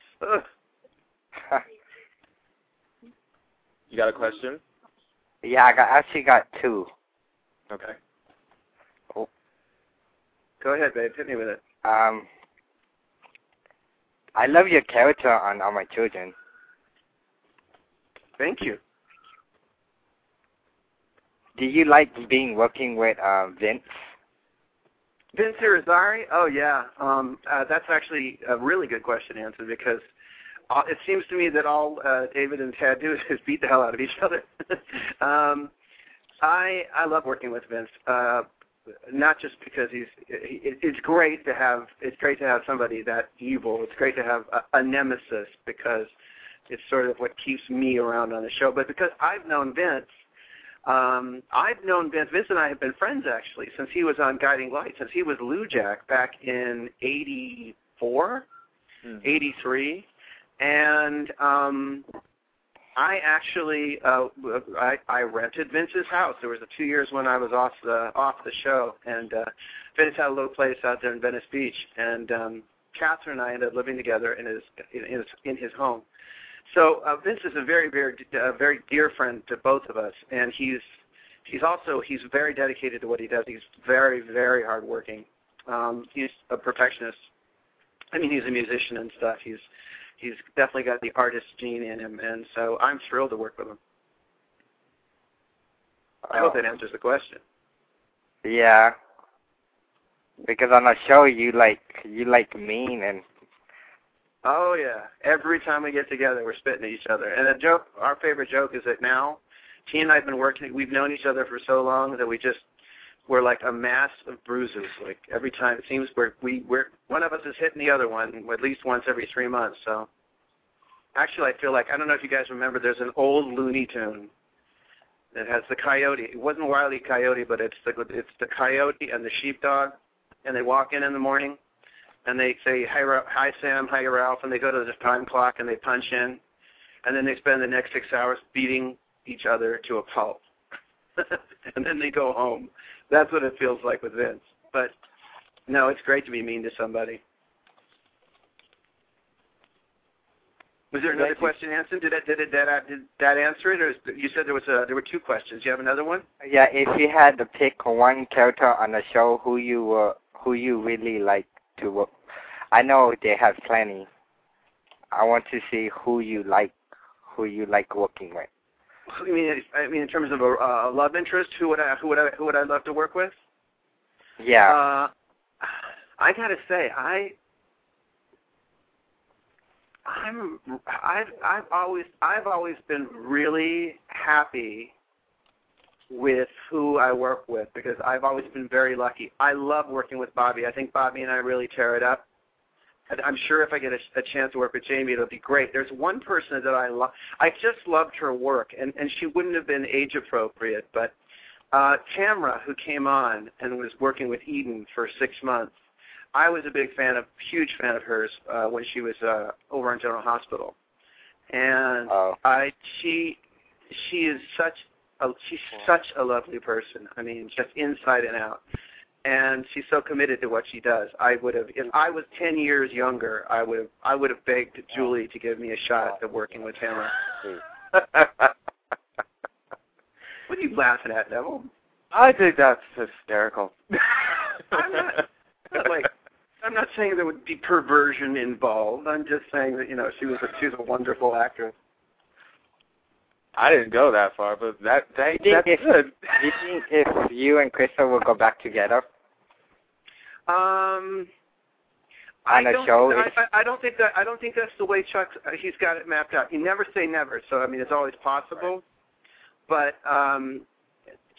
G: Ugh.
D: You got a question?
E: yeah, I got actually got two.
D: Okay.
G: Go ahead, babe. Hit me with it.
E: Um, I love your character on All My Children.
G: Thank you.
E: Do you like being working with uh, Vince?
G: Vince Irizarry? Oh yeah, um, uh, that's actually a really good question, Anson, because uh, it seems to me that all uh, David and Tad do is beat the hell out of each other. um, I I love working with Vince, uh, not just because he's. It, it's great to have. It's great to have somebody that evil. It's great to have a, a nemesis because it's sort of what keeps me around on the show. But because I've known Vince um, I've known Vince. Vince and I have been friends actually since he was on Guiding Light, since he was Lujack back in '84, '83, and um, I actually uh, I, I rented Vince's house. There was a two years when I was off the off the show, and uh, Vince had a little place out there in Venice Beach, and um, Catherine and I ended up living together in his in his in his home. So uh, Vince is a very, very, uh, very dear friend to both of us, and he's he's also he's very dedicated to what he does. He's very, very hardworking. Um, he's a perfectionist. I mean, he's a musician and stuff. He's he's definitely got the artist gene in him, and so I'm thrilled to work with him. I hope that oh. answers the question.
E: Yeah. Because on the show you like you like mean and
G: Oh yeah. Every time we get together, we're spitting at each other. And the joke, our favorite joke, is that now, T and I have been working. We've known each other for so long that we just we're like a mass of bruises. Like every time, it seems we're we we're one of us is hitting the other one at least once every three months. So actually, I feel like I don't know if you guys remember. There's an old Looney Tune that has the coyote. It wasn't Wiley Coyote, but it's the it's the coyote and the sheepdog, and they walk in in the morning and they say hi, hi Sam, hi Ralph, and they go to the time clock and they punch in, and then they spend the next six hours beating each other to a pulp, and then they go home. That's what it feels like with Vince. But no, it's great to be mean to somebody. Was there another question, Anson? Did that did it that did that answer it, or is, you said there was a there were two questions? You have another one?
E: Yeah, if you had to pick one character on the show who you uh, who you really like to work I know they have plenty. I want to see who you like, who you like working with.
G: I mean, I mean, in terms of a uh, love interest, who would I, who would I, who would I love to work with?
E: Yeah.
G: Uh, I gotta say, I, I'm, I've, I've always, I've always been really happy with who I work with because I've always been very lucky. I love working with Bobbie. I think Bobbie and I really tear it up. I'm sure if I get a, a chance to work with Jamie, it'll be great. There's one person that I love. I just loved her work, and and she wouldn't have been age appropriate, but uh, Tamara, who came on and was working with Eden for six months, I was a big fan of, huge fan of hers uh, when she was uh, over on General Hospital, and
E: oh.
G: I she she is such a she's such a lovely person. I mean, just inside and out and she's so committed to what she does. I would have, if I was ten years younger, I would have, I would have begged Julie to give me a shot at working with Tamara. what are you laughing at, Neville?
D: I think that's hysterical.
G: I'm not, not like, I'm not saying there would be perversion involved. I'm just saying that you know she was a, she's a wonderful actress.
D: I didn't go that far, but that, that that's
E: if,
D: good.
E: Do you think if you and Krystal will go back together?
G: Um, I don't. I, I, don't think that I don't think that's the way Chuck uh, he's got it mapped out. He never say never, so I mean it's always possible. But um,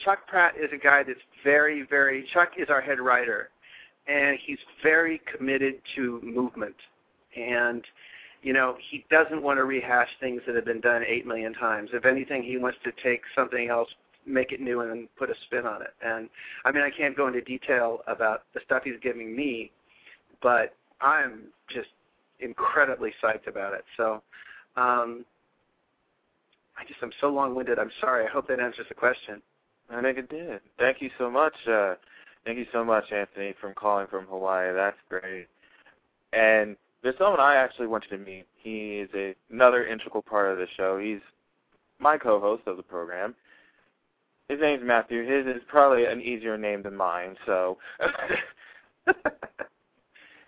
G: Chuck Pratt is a guy that's very, very. Chuck is our head writer, and he's very committed to movement, and you know he doesn't want to rehash things that have been done eight million times. If anything, he wants to take something else make it new and then put a spin on it. And I mean, I can't go into detail about the stuff he's giving me, but I'm just incredibly psyched about it. So, um, I just I'm so long-winded. I'm sorry. I hope that answers the question.
D: I think it did. Thank you so much. Uh, thank you so much, Anthony, from calling from Hawaii. That's great. And there's someone I actually wanted to meet. He is a, another integral part of the show. He's my co-host of the program. His name's Matthew. His is probably an easier name than mine, so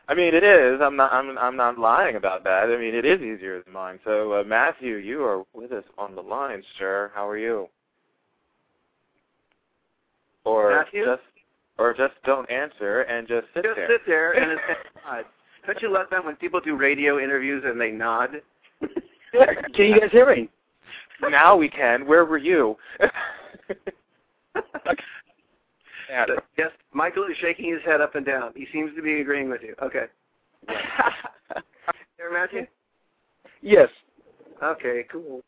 D: I mean, it is. I'm not. I'm. I'm not lying about that. I mean, it is easier than mine. So, uh, Matthew, you are with us on the line, sir. How are you? Or
G: Matthew?
D: just, or just don't answer and just sit
G: Just
D: there.
G: Just sit there and it's nod. Don't you love that when people do radio interviews and they nod?
I: Can you guys hear me?
D: now we can. Where were you?
G: Yeah. Yes, Michael is shaking his head up and down. He seems to be agreeing with you. Okay. There, Matthew?
I: yes.
G: Okay, cool.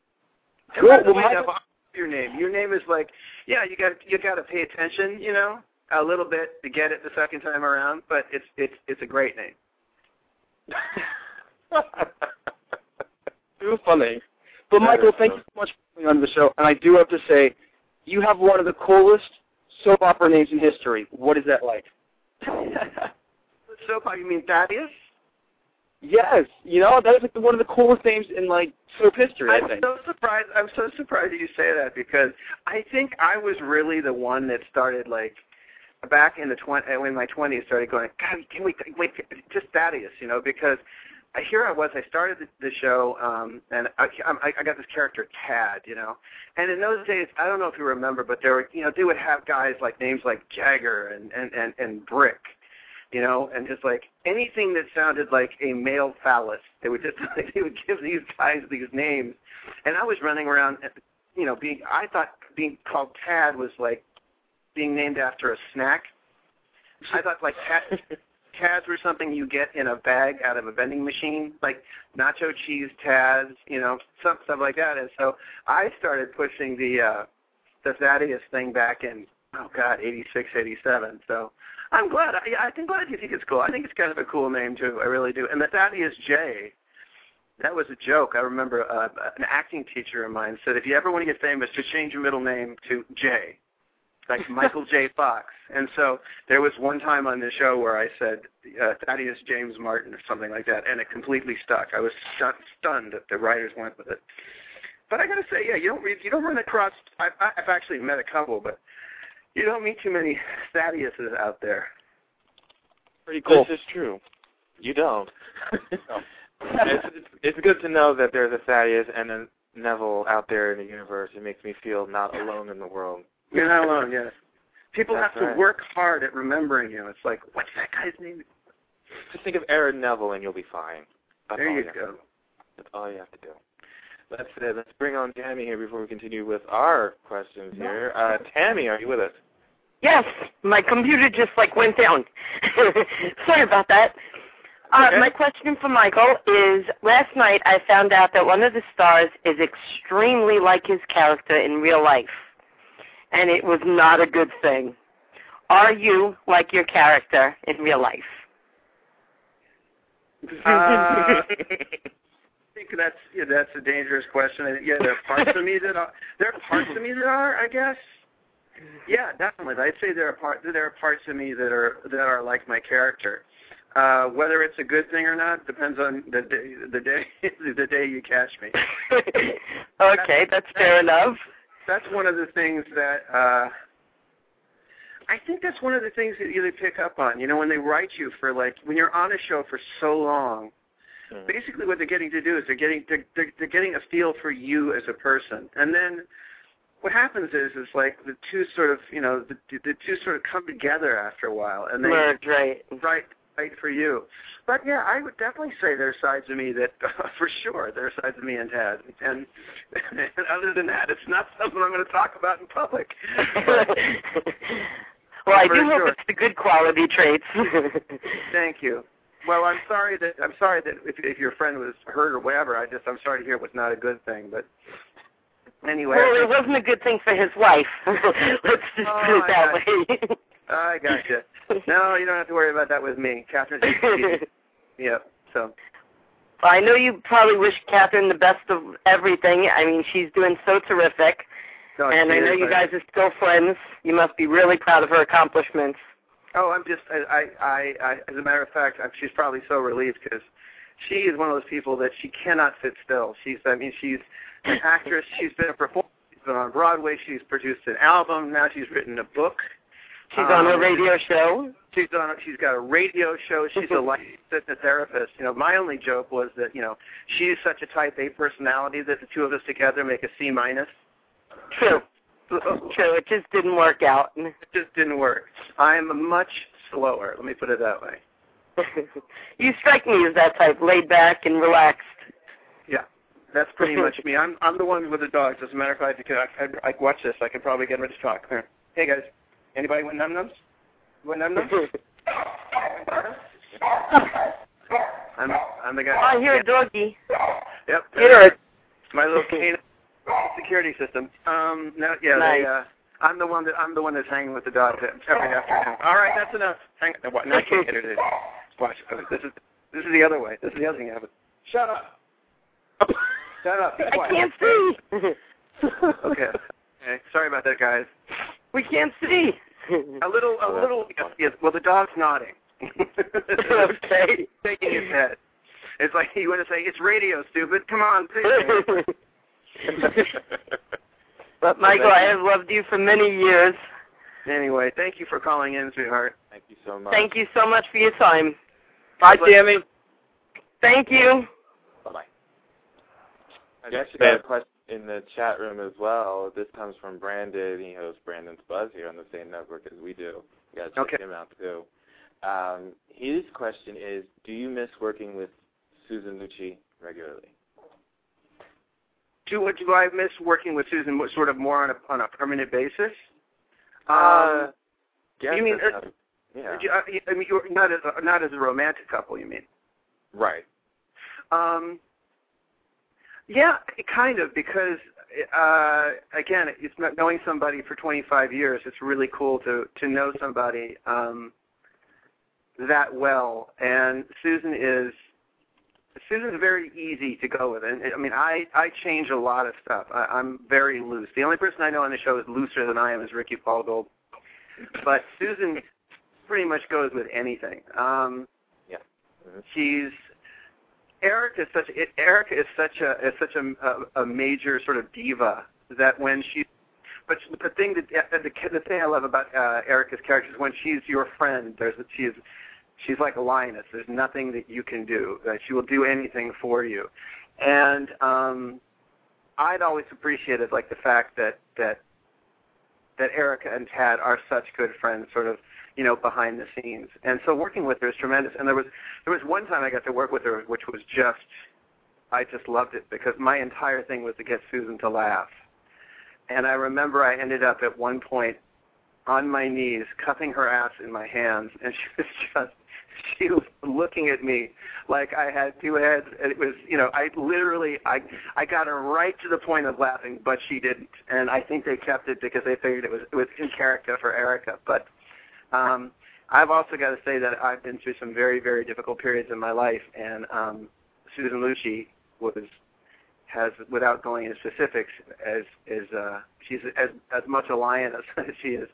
I: Cool.
G: by
I: Well,
G: way,
I: Michael-
G: your name. Your name is like, yeah, you got you got to pay attention, you know, a little bit to get it the second time around, but it's it's it's a great name.
I: Too funny. But
D: That
I: Michael, thank
D: so-
I: you so much for coming on the show. And I do have to say, you have one of the coolest soap opera names in history. What is that like?
G: Soap opera, you mean Thaddeus?
I: Yes, you know that is like one of the coolest names in like soap history. I
G: I'm
I: think.
G: so surprised. I'm so surprised that you say that because I think I was really the one that started like back in the twenty in my twenties started going. God, can we wait? Just Thaddeus, you know, because Here I was. I started the, the show, um, and I, I, I got this character Tad, you know. And in those days, I don't know if you remember, but there were, you know, they would have guys like names like Jagger and and and, and Brick, you know, and just like anything that sounded like a male phallus, they would just like, they would give these guys these names. And I was running around, you know, being I thought being called Tad was like being named after a snack. I thought like Tad. Tads were something you get in a bag out of a vending machine, like nacho cheese Tads, you know, some stuff like that. And so I started pushing the uh the Thaddeus thing back in oh god, eighty six, eighty seven. So I'm glad. I, I think glad you think it's cool. I think it's kind of a cool name too. I really do. And the Thaddeus J, that was a joke. I remember uh, an acting teacher of mine said, if you ever want to get famous, just change your middle name to J, like Michael J. Fox. And so there was one time on the show where I said uh, Thaddeus James Martin or something like that, and it completely stuck. I was stu- stunned that the writers went with it. But I got to say, yeah, you don't read, you don't run across. I've, I've actually met a couple, but you don't meet too many Thaddeus's out there.
I: Pretty cool.
D: This is true. You don't. it's, it's it's good to know that there's a Thaddeus and a Neville out there in the universe. It makes me feel not alone in the world.
G: You're not alone, yes. People
D: That's
G: have to
D: right.
G: work hard at remembering you. It's like, what's that guy's name?
D: Just think of Aaron Neville and you'll be fine. That's
G: There
D: all
G: you
D: have
G: go.
D: to do. That's all you have to do. Let's uh, let's bring on Tammy here before we continue with our questions here. Uh, Tammy, are you with us?
J: Yes, my computer just like went down. Sorry about that. Uh,
D: Okay.
J: My question for Michael is: Last night I found out that one of the stars is extremely like his character in real life, and it was not a good thing. Are you like your character in real life?
G: Uh, I think that's yeah, that's a dangerous question. Yeah, there are parts of me that are there are parts of me that are, I guess. Yeah, definitely. I'd say there are part there are parts of me that are that are like my character. Uh, whether it's a good thing or not depends on the day the day the day you catch me.
J: okay, that's fair enough.
G: That's one of the things that uh I think that's one of the things that you pick up on. You know, when they write you for like when you're on a show for so long,
D: Hmm.
G: basically what they're getting to do is they're getting they're, they're, they're getting a feel for you as a person, and then what happens is is like the two sort of you know the the two sort of come together after a while, and they
J: Merge, right?
G: right right for you. But yeah, I would definitely say there are sides of me that for sure there are sides of me and Tad, and, and other than that, it's not something I'm going to talk about in public.
J: well, I do hope it's the good quality traits.
G: Thank you. Well, I'm sorry that I'm sorry that if if your friend was hurt or whatever, I just I'm sorry to hear it was not a good thing. But anyway,
J: Well, it wasn't a good thing for his wife. Let's just
G: Oh,
J: put it that way.
G: I gotcha. No, you don't have to worry about that with me, Catherine. Yep. So
J: Well, I know you probably wish Catherine the best of everything. I mean, she's doing so terrific,
G: no,
J: and I know you guys are still friends. You must be really proud of her accomplishments.
G: Oh, I'm just I I, I, I as a matter of fact, I'm, she's probably so relieved because she is one of those people that she cannot sit still. She's I mean she's an actress. She's been a performer. She's been on Broadway. She's produced an album. Now she's written a book.
J: She's on her
G: Um,
J: radio show.
G: She's on. She's got a radio show. She's a licensed fitness therapist. You know, my only joke was that you know she's such a Type A personality that the two of us together make a C minus.
J: True. True. It just didn't work out.
G: It just didn't work. I'm much slower. Let me put it that way.
J: you strike me as that type, laid back and relaxed.
G: Yeah, that's pretty much me. I'm I'm the one with the dogs. As a matter of fact, I could I, I, I watch this. I could probably get ready to talk. Here. Hey guys, anybody want num nums? Want num nums? I'm I'm the guy.
J: Oh, I hear a doggy.
G: Yep.
J: Hear it.
G: My little cane security system. Um, no, yeah,
J: Nice.
G: they, uh, I'm the one that I'm the one that's hanging with the dog every afternoon. All right, that's enough. Hang. No, what? No, I can't get her watch. oh, This is this is the other way. This is the other thing that happens. Shut up. Shut up. Be
J: I can't see.
G: Okay. Okay. Sorry about that, guys.
J: We can't see.
G: A little, a little. Yes, yes. Well, the dog's nodding.
J: okay.
G: Shaking his head. It's like you want to say, "It's radio, stupid." Come on, please.
J: but Michael, I have loved you for many years.
G: Anyway, thank you for calling in, sweetheart.
D: Thank you so much.
J: Thank you so much for your time.
I: Bye, Tammy.
J: Thank you.
D: Bye-bye. I actually got a question in the chat room as well. This comes from Brandon. He hosts Brandon's Buzz here on the same network as we do. You got to check
G: Okay.
D: him out too. Um, his question is, do you miss working with Susan Lucci regularly?
G: Do do I miss working with Susan sort of more on a on a permanent basis?
D: Uh,
G: Um, you mean uh,
D: yeah.
G: you- I I mean you're not as a, not as a romantic couple, you mean?
D: right.
G: Um, yeah, kind of because uh, again, it's knowing somebody for 25 years. It's really cool to to know somebody um, that well. And Susan is Susan's very easy to go with. And I mean, I I change a lot of stuff. I, I'm very loose. The only person I know on the show is looser than I am is Ricky Paull Goldin. But Susan pretty much goes with anything. Um,
D: Yeah. Mhm.
G: she's Erica is such it, Erica is such a is such a, a a major sort of diva that when she but the thing that uh, the the thing I love about uh, Erica's character is when she's your friend there's she is she's like a lioness. There's nothing that you can do uh, she will do anything for you. And um I'd always appreciated like the fact that that that Erica and Tad are such good friends sort of you know behind the scenes. And so working with her is tremendous. And there was there was one time I got to work with her which was just I just loved it because my entire thing was to get Susan to laugh. And I remember I ended up at one point on my knees cupping her ass in my hands and she was just she was looking at me like I had two heads. And it was you know I literally I I got her right to the point of laughing but she didn't. And I think they kept it because they figured it was it was in character for Erica. But um I've also got to say that I've been through some very very difficult periods in my life and um Susan Lucci was has without going into specifics as is uh she's as as much a lioness as she is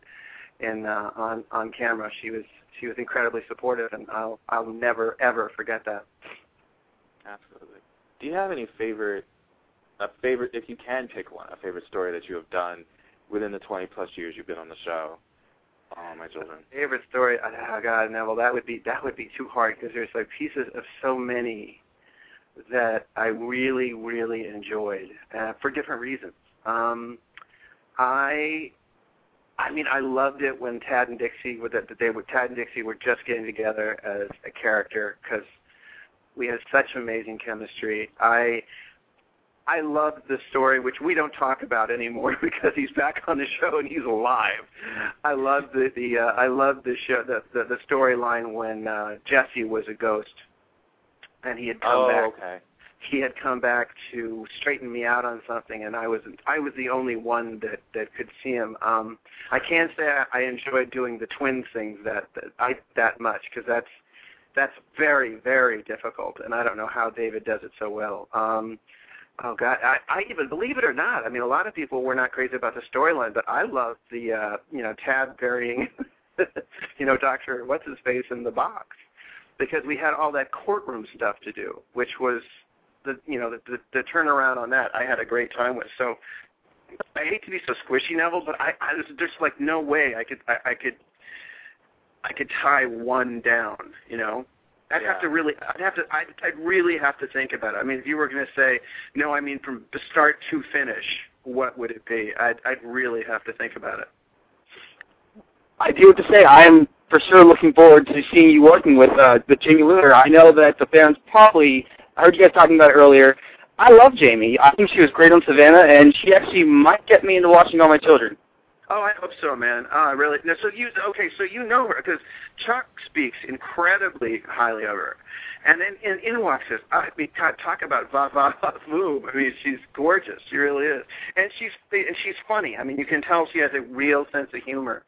G: in uh on on camera she was she was incredibly supportive and I'll I'll never ever forget that
D: Absolutely. Do you have any favorite, a favorite, if you can pick one, a favorite story that you have done within the 20 plus years you've been on the show? Oh, my children.
G: favorite story oh god no well that would be that would be too hard because there's like pieces of so many that I really really enjoyed uh, for different reasons um I I mean I loved it when Tad and Dixie were that they were Tad and Dixie were just getting together as a character because we had such amazing chemistry I I loved the story, which we don't talk about anymore because he's back on the show and he's alive. I loved the the uh, I loved the show the the, the storyline when uh, Jesse was a ghost, and he had come
D: Oh,
G: back.
D: okay.
G: He had come back to straighten me out on something, and I was I was the only one that that could see him. Um, I can't say I, I enjoyed doing the twins things that, that I that much because that's that's very very difficult, and I don't know how David does it so well. Um, Oh God, I, I even believe it or not. I mean, a lot of people were not crazy about the storyline, but I loved the uh, you know Tad burying, you know Doctor what's his face in the box, because we had all that courtroom stuff to do, which was the you know the, the the turnaround on that. I had a great time with. So I hate to be so squishy, Neville, but I, I there's, there's like no way I could I, I could I could tie one down. You know, I'd
D: Yeah.
G: have to really, I'd have to, I'd, I'd really have to think about it. I mean, if you were going to say, no, I mean from the start to finish, what would it be? I'd, I'd really have to think about it.
I: I do have to say I am for sure looking forward to seeing you working with uh, with Jamie Luner. I know that the fans probably I heard you guys talking about it earlier. I love Jamie. I think she was great on Savannah, and she actually might get me into watching All My Children.
G: Oh, I hope so, man. Oh, really? No, so you okay? So you know her because Chuck speaks incredibly highly of her, and then in, in walks this. I mean, talk, about va va va move. I mean, she's gorgeous. She really is, and she's and she's funny. I mean, you can tell she has a real sense of humor,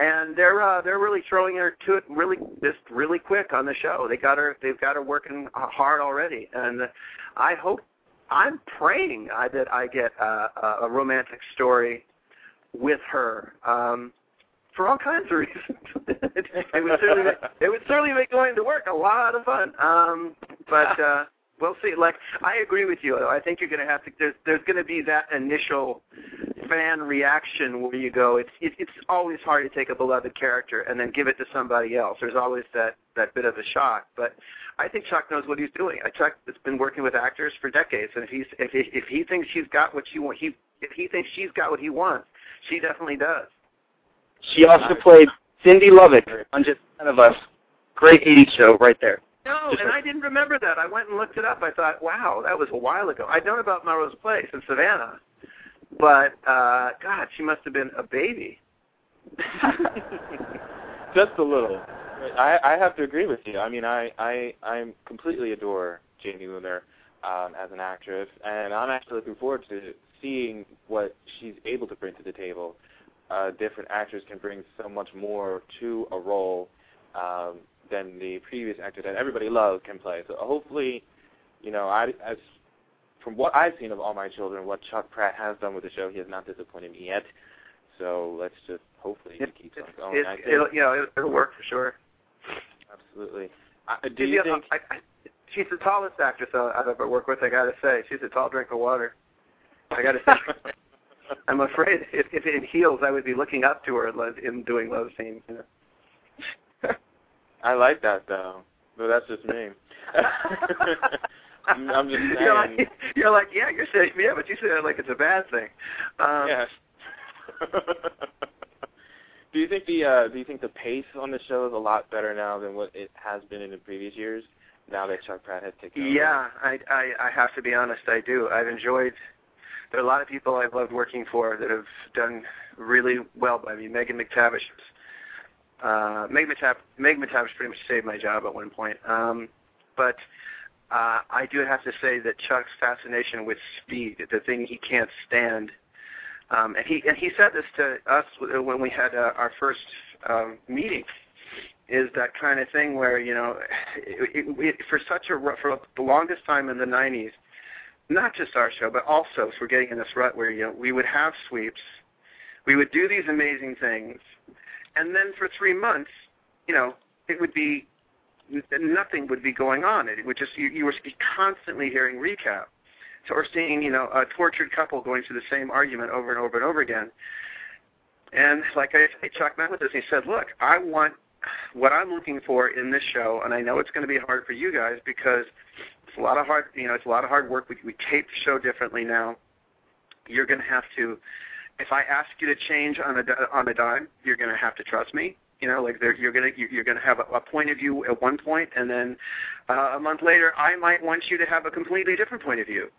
G: and they're uh, they're really throwing her to it really just really quick on the show. They got her. They've got her working uh, hard already, and uh, I hope. I'm praying uh, that I get uh, a romantic story with her um, for all kinds of reasons. it would certainly make, it would certainly make going to work a lot of fun. Um, but uh, we'll see. Like I agree with you. I think you're going to have to. There's there's going to be that initial fan reaction where you go. It's it, it's always hard to take a beloved character and then give it to somebody else. There's always that that bit of a shock. But I think Chuck knows what he's doing. I Chuck has been working with actors for decades, and if he's if he, if he thinks she's got what she want, he if he thinks she's got what he wants, she definitely does.
I: She also played Cindy Lubbock on Just Ten of Us. Great 80s show right there.
G: No,
I: Just
G: and I didn't remember that. I went and looked it up. I thought, wow, that was a while ago. I'd known about Melrose Place in Savannah, but uh God, she must have been a baby.
D: Just a little. I I have to agree with you. I mean, I I I completely adore Jamie Luner um, as an actress, and I'm actually looking forward to seeing what she's able to bring to the table. Uh, different actors can bring so much more to a role um, than the previous actor that everybody loves can play. So hopefully, you know, I as from what I've seen of All My Children, what Chuck Pratt has done with the show, he has not disappointed me yet. So let's just hopefully he keeps on going.
G: It, it'll, you know, it'll, it'll work for sure.
D: Absolutely. Uh, do
G: She's
D: you think?
G: I, I, she's the tallest actress I've ever worked with. I got to say, she's a tall drink of water. I got to say. I'm afraid if, if in heels, I would be looking up to her in- in doing love scenes. You know?
D: I like that though. But that's just me. I'm I'm just saying.
G: You're like, you're like, yeah, you're saying, yeah, but you say it like it's a bad thing. Um,
D: yes. do you think the uh, do you think the pace on the show is a lot better now than what it has been in the previous years? Now that Chuck Pratt has taken over.
G: Yeah, I, I I have to be honest. I do. I've enjoyed. There are a lot of people I've loved working for that have done really well by me. Megan McTavish. Uh, Meg McTavish, Meg McTavish pretty much saved my job at one point. Um, but uh, I do have to say that Chuck's fascination with speed, the thing he can't stand, um, and he and he said this to us when we had uh, our first um, meeting, is that kind of thing where you know, it, it, it, for such a for the longest time in the '90s, not just our show, but also so we're getting in this rut where you know we would have sweeps, we would do these amazing things, and then for three months, you know, it would be nothing would be going on. It would just you, you were constantly hearing recap. So we're seeing, you know, a tortured couple going through the same argument over and over and over again. And like I say, Chuck met with us. He said, "Look, I want what I'm looking for in this show, and I know it's going to be hard for you guys because a lot of hard, you know, it's a lot of hard work. We, we tape the show differently now. You're going to have to, if I ask you to change on a on a dime, you're going to have to trust me. You know, like you're going to you're going to have a, a point of view at one point, and then uh, a month later, I might want you to have a completely different point of view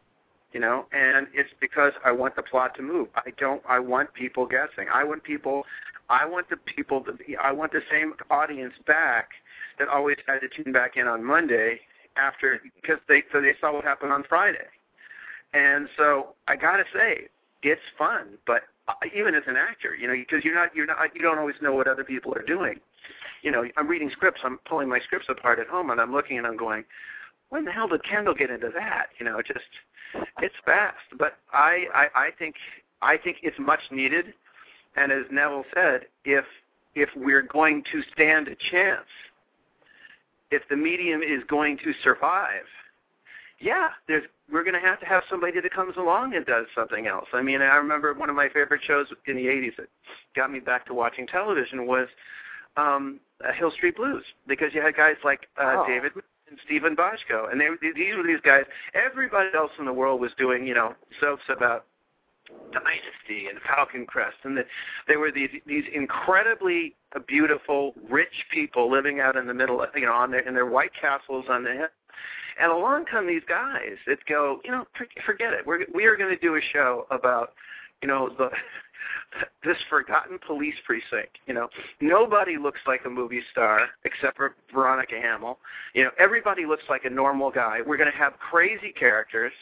G: you know and it's because i want the plot to move i don't i want people guessing i want people i want the people to i want the same audience back that always had to tune back in on monday after because they so they saw what happened on friday and so i got to say it's fun but uh, even as an actor you know because you're not you're not you don't always know what other people are doing you know i'm reading scripts i'm pulling my scripts apart at home and i'm looking and i'm going when the hell did Kendall get into that? You know, just it's fast. But I, I I think I think it's much needed. And as Neville said, if if we're going to stand a chance, if the medium is going to survive, yeah, there's we're going to have to have somebody that comes along and does something else. I mean, I remember one of my favorite shows in the '80s that got me back to watching television was um, uh, Hill Street Blues because you had guys like uh,
D: Oh.
G: David and Steven Bochco, and they these were these guys. Everybody else in the world was doing you know soaps about Dynasty and Falcon Crest, and the, they were these these incredibly beautiful, rich people living out in the middle, you know, on their in their white castles on the hill. And along come these guys that go, you know, forget it. We're we are going to do a show about, you know, the this forgotten police precinct. You know, nobody looks like a movie star except for Veronica Hamel. You know, everybody looks like a normal guy. We're going to have crazy characters,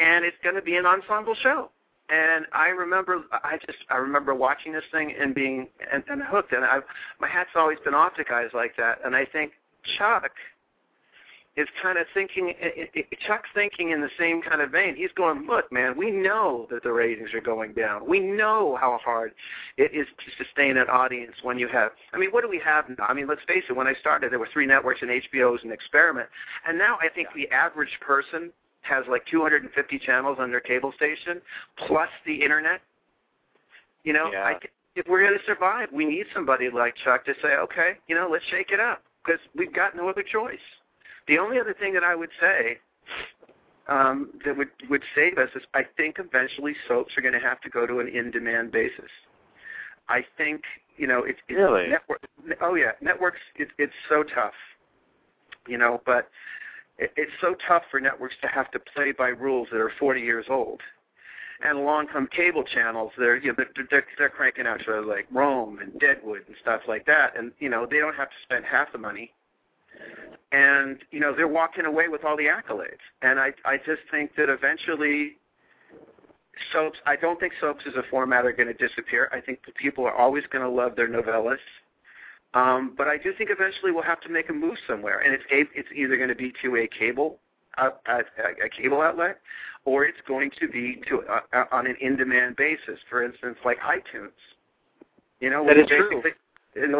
G: and it's going to be an ensemble show. And I remember, I just, I remember watching this thing and being and, and hooked. And I, my hat's always been off to guys like that. And I think Chuck is kind of thinking, i- i- Chuck's thinking in the same kind of vein. He's going, look, man, we know that the ratings are going down. We know how hard it is to sustain an audience when you have. I mean, what do we have now? I mean, let's face it. When I started, there were three networks, and HBO was an experiment. And now I think the average person has like 250 channels on their cable station, plus the internet. You know,
D: Yeah.
G: I, if we're going to survive, we need somebody like Chuck to say, okay, you know, let's shake it up because we've got no other choice. The only other thing that I would say um, that would would save us is I think eventually soaps are going to have to go to an in-demand basis. I think you know it's, it's
D: Really?
G: network. Oh yeah, networks. It, it's so tough, you know, but it, it's so tough for networks to have to play by rules that are 40 years old. And along come cable channels. They're you know they're, they're they're cranking out shows like Rome and Deadwood and stuff like that, and you know they don't have to spend half the money and you know they're walking away with all the accolades. And I I just think that eventually soaps. I don't think soaps as a format are going to disappear. I think people are always going to love their novellas. Um, but I do think eventually we'll have to make a move somewhere, and it's a, it's either going to be to a cable uh, a, a cable outlet, or it's going to be to uh, on an in-demand basis. For instance, like iTunes. You know,
I: That is true.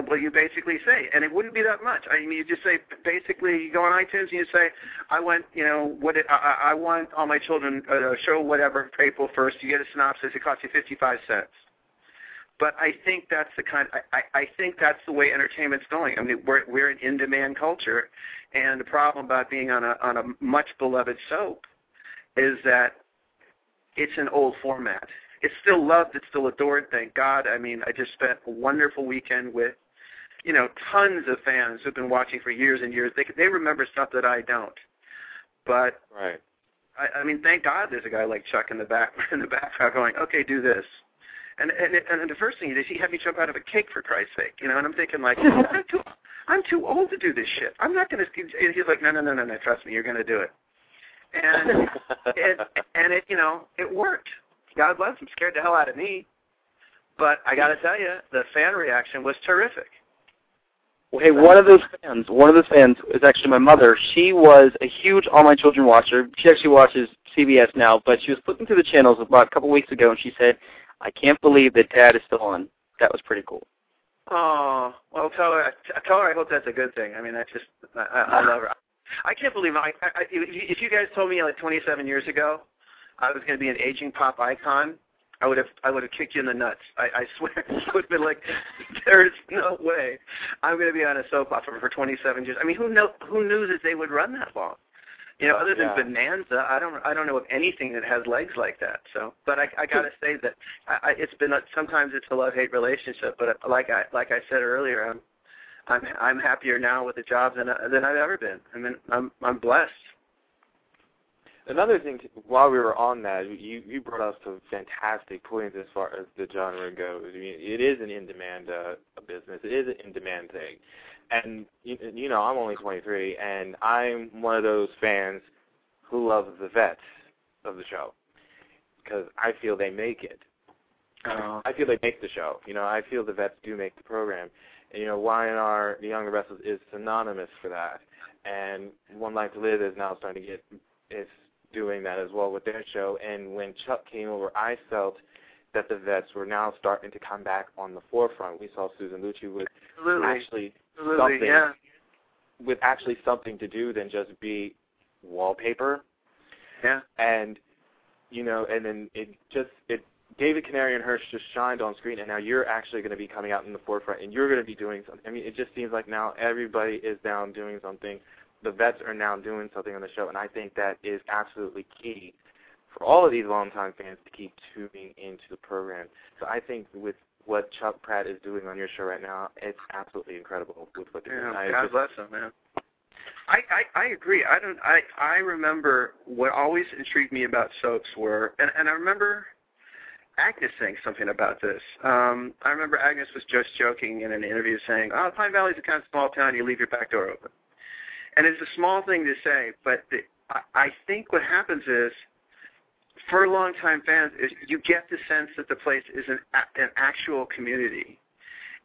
G: what you basically say, and it wouldn't be that much. I mean, you just say basically, you go on iTunes and you say, I want, you know, what it, I, I I want all my children uh, show whatever April first. You get a synopsis. It costs you fifty-five cents. But I think that's the kind. I, I, think that's the way entertainment's going. I mean, we're we're an in-demand culture, and the problem about being on a on a much beloved soap is that it's an old format. It's still loved. It's still adored. Thank God. I mean, I just spent a wonderful weekend with, you know, tons of fans who've been watching for years and years. They they remember stuff that I don't. But
D: Right.
G: I, I mean, thank God there's a guy like Chuck in the back in the background going, okay, do this. And and and the first thing he did, he had me jump out of a cake for Christ's sake, you know. And I'm thinking like, I'm too I'm too old to do this shit. I'm not going to. And he's like, no, no, no, no, no. Trust me, you're going to do it. And it and it you know it worked. God bless him, scared the hell out of me. But I got to tell you, the fan reaction was terrific.
I: Well, hey, one of those fans, one of those fans is actually my mother. She was a huge All My Children watcher. She actually watches CBS now, but she was flipping through the channels about a couple weeks ago, and she said, "I can't believe that Tad is still on." That was pretty cool.
G: Oh, well, tell her. Tell her I hope that's a good thing. I mean, I just, I, I love her. I can't believe I, I, I. If you- if you guys told me like 27 years ago, I was going to be an aging pop icon, I would have, I would have kicked you in the nuts. I, I swear, I would have been like, "There's no way I'm going to be on a soap opera for 27 years." I mean, who know, who knew that they would run that long? You know, other than
D: Yeah.
G: Bonanza, I don't, I don't know of anything that has legs like that. So, but I, I got to say that I, I, it's been a, sometimes it's a love-hate relationship. But like I, like I said earlier, I'm, I'm, I'm happier now with the job than I- than I've ever been. I mean, I'm, I'm blessed.
D: Another thing, to, while we were on that, you you brought up some fantastic points as far as the genre goes. I mean, it is an in-demand uh, business. It is an in-demand thing, and you, you know, I'm only 23, and I'm one of those fans who loves the vets of the show because I feel they make it.
G: Uh,
D: I feel they make the show. You know, I feel the vets do make the program. And, you know, YNR, The Young and the Restless, is synonymous for that. And One Life to Live is now starting to get is doing that as well with their show. And when Chuck came over, I felt that the vets were now starting to come back on the forefront. We saw Susan Lucci with
G: absolutely,
D: actually
G: absolutely,
D: something
G: yeah.
D: with actually something to do than just be wallpaper
G: Yeah.
D: and you know and then it just it David Canary and Hirsch just shined on screen, and now you're actually going to be coming out in the forefront, and you're going to be doing something. I mean, it just seems like now everybody is down doing something. The vets are now doing something on the show, and I think that is absolutely key for all of these longtime fans to keep tuning into the program. So I think with what Chuck Pratt is doing on your show right now, it's absolutely incredible with what they're
G: Yeah,
D: doing. I
G: God
D: just-
G: bless him, man. I, I I agree. I don't. I I remember what always intrigued me about soaps were, and and I remember Agnes saying something about this. Um, I remember Agnes was just joking in an interview saying, "Oh, Pine Valley's a kind of small town. You leave your back door open," and it's a small thing to say, but the, I, I think what happens is for longtime fans you get the sense that the place is an an actual community,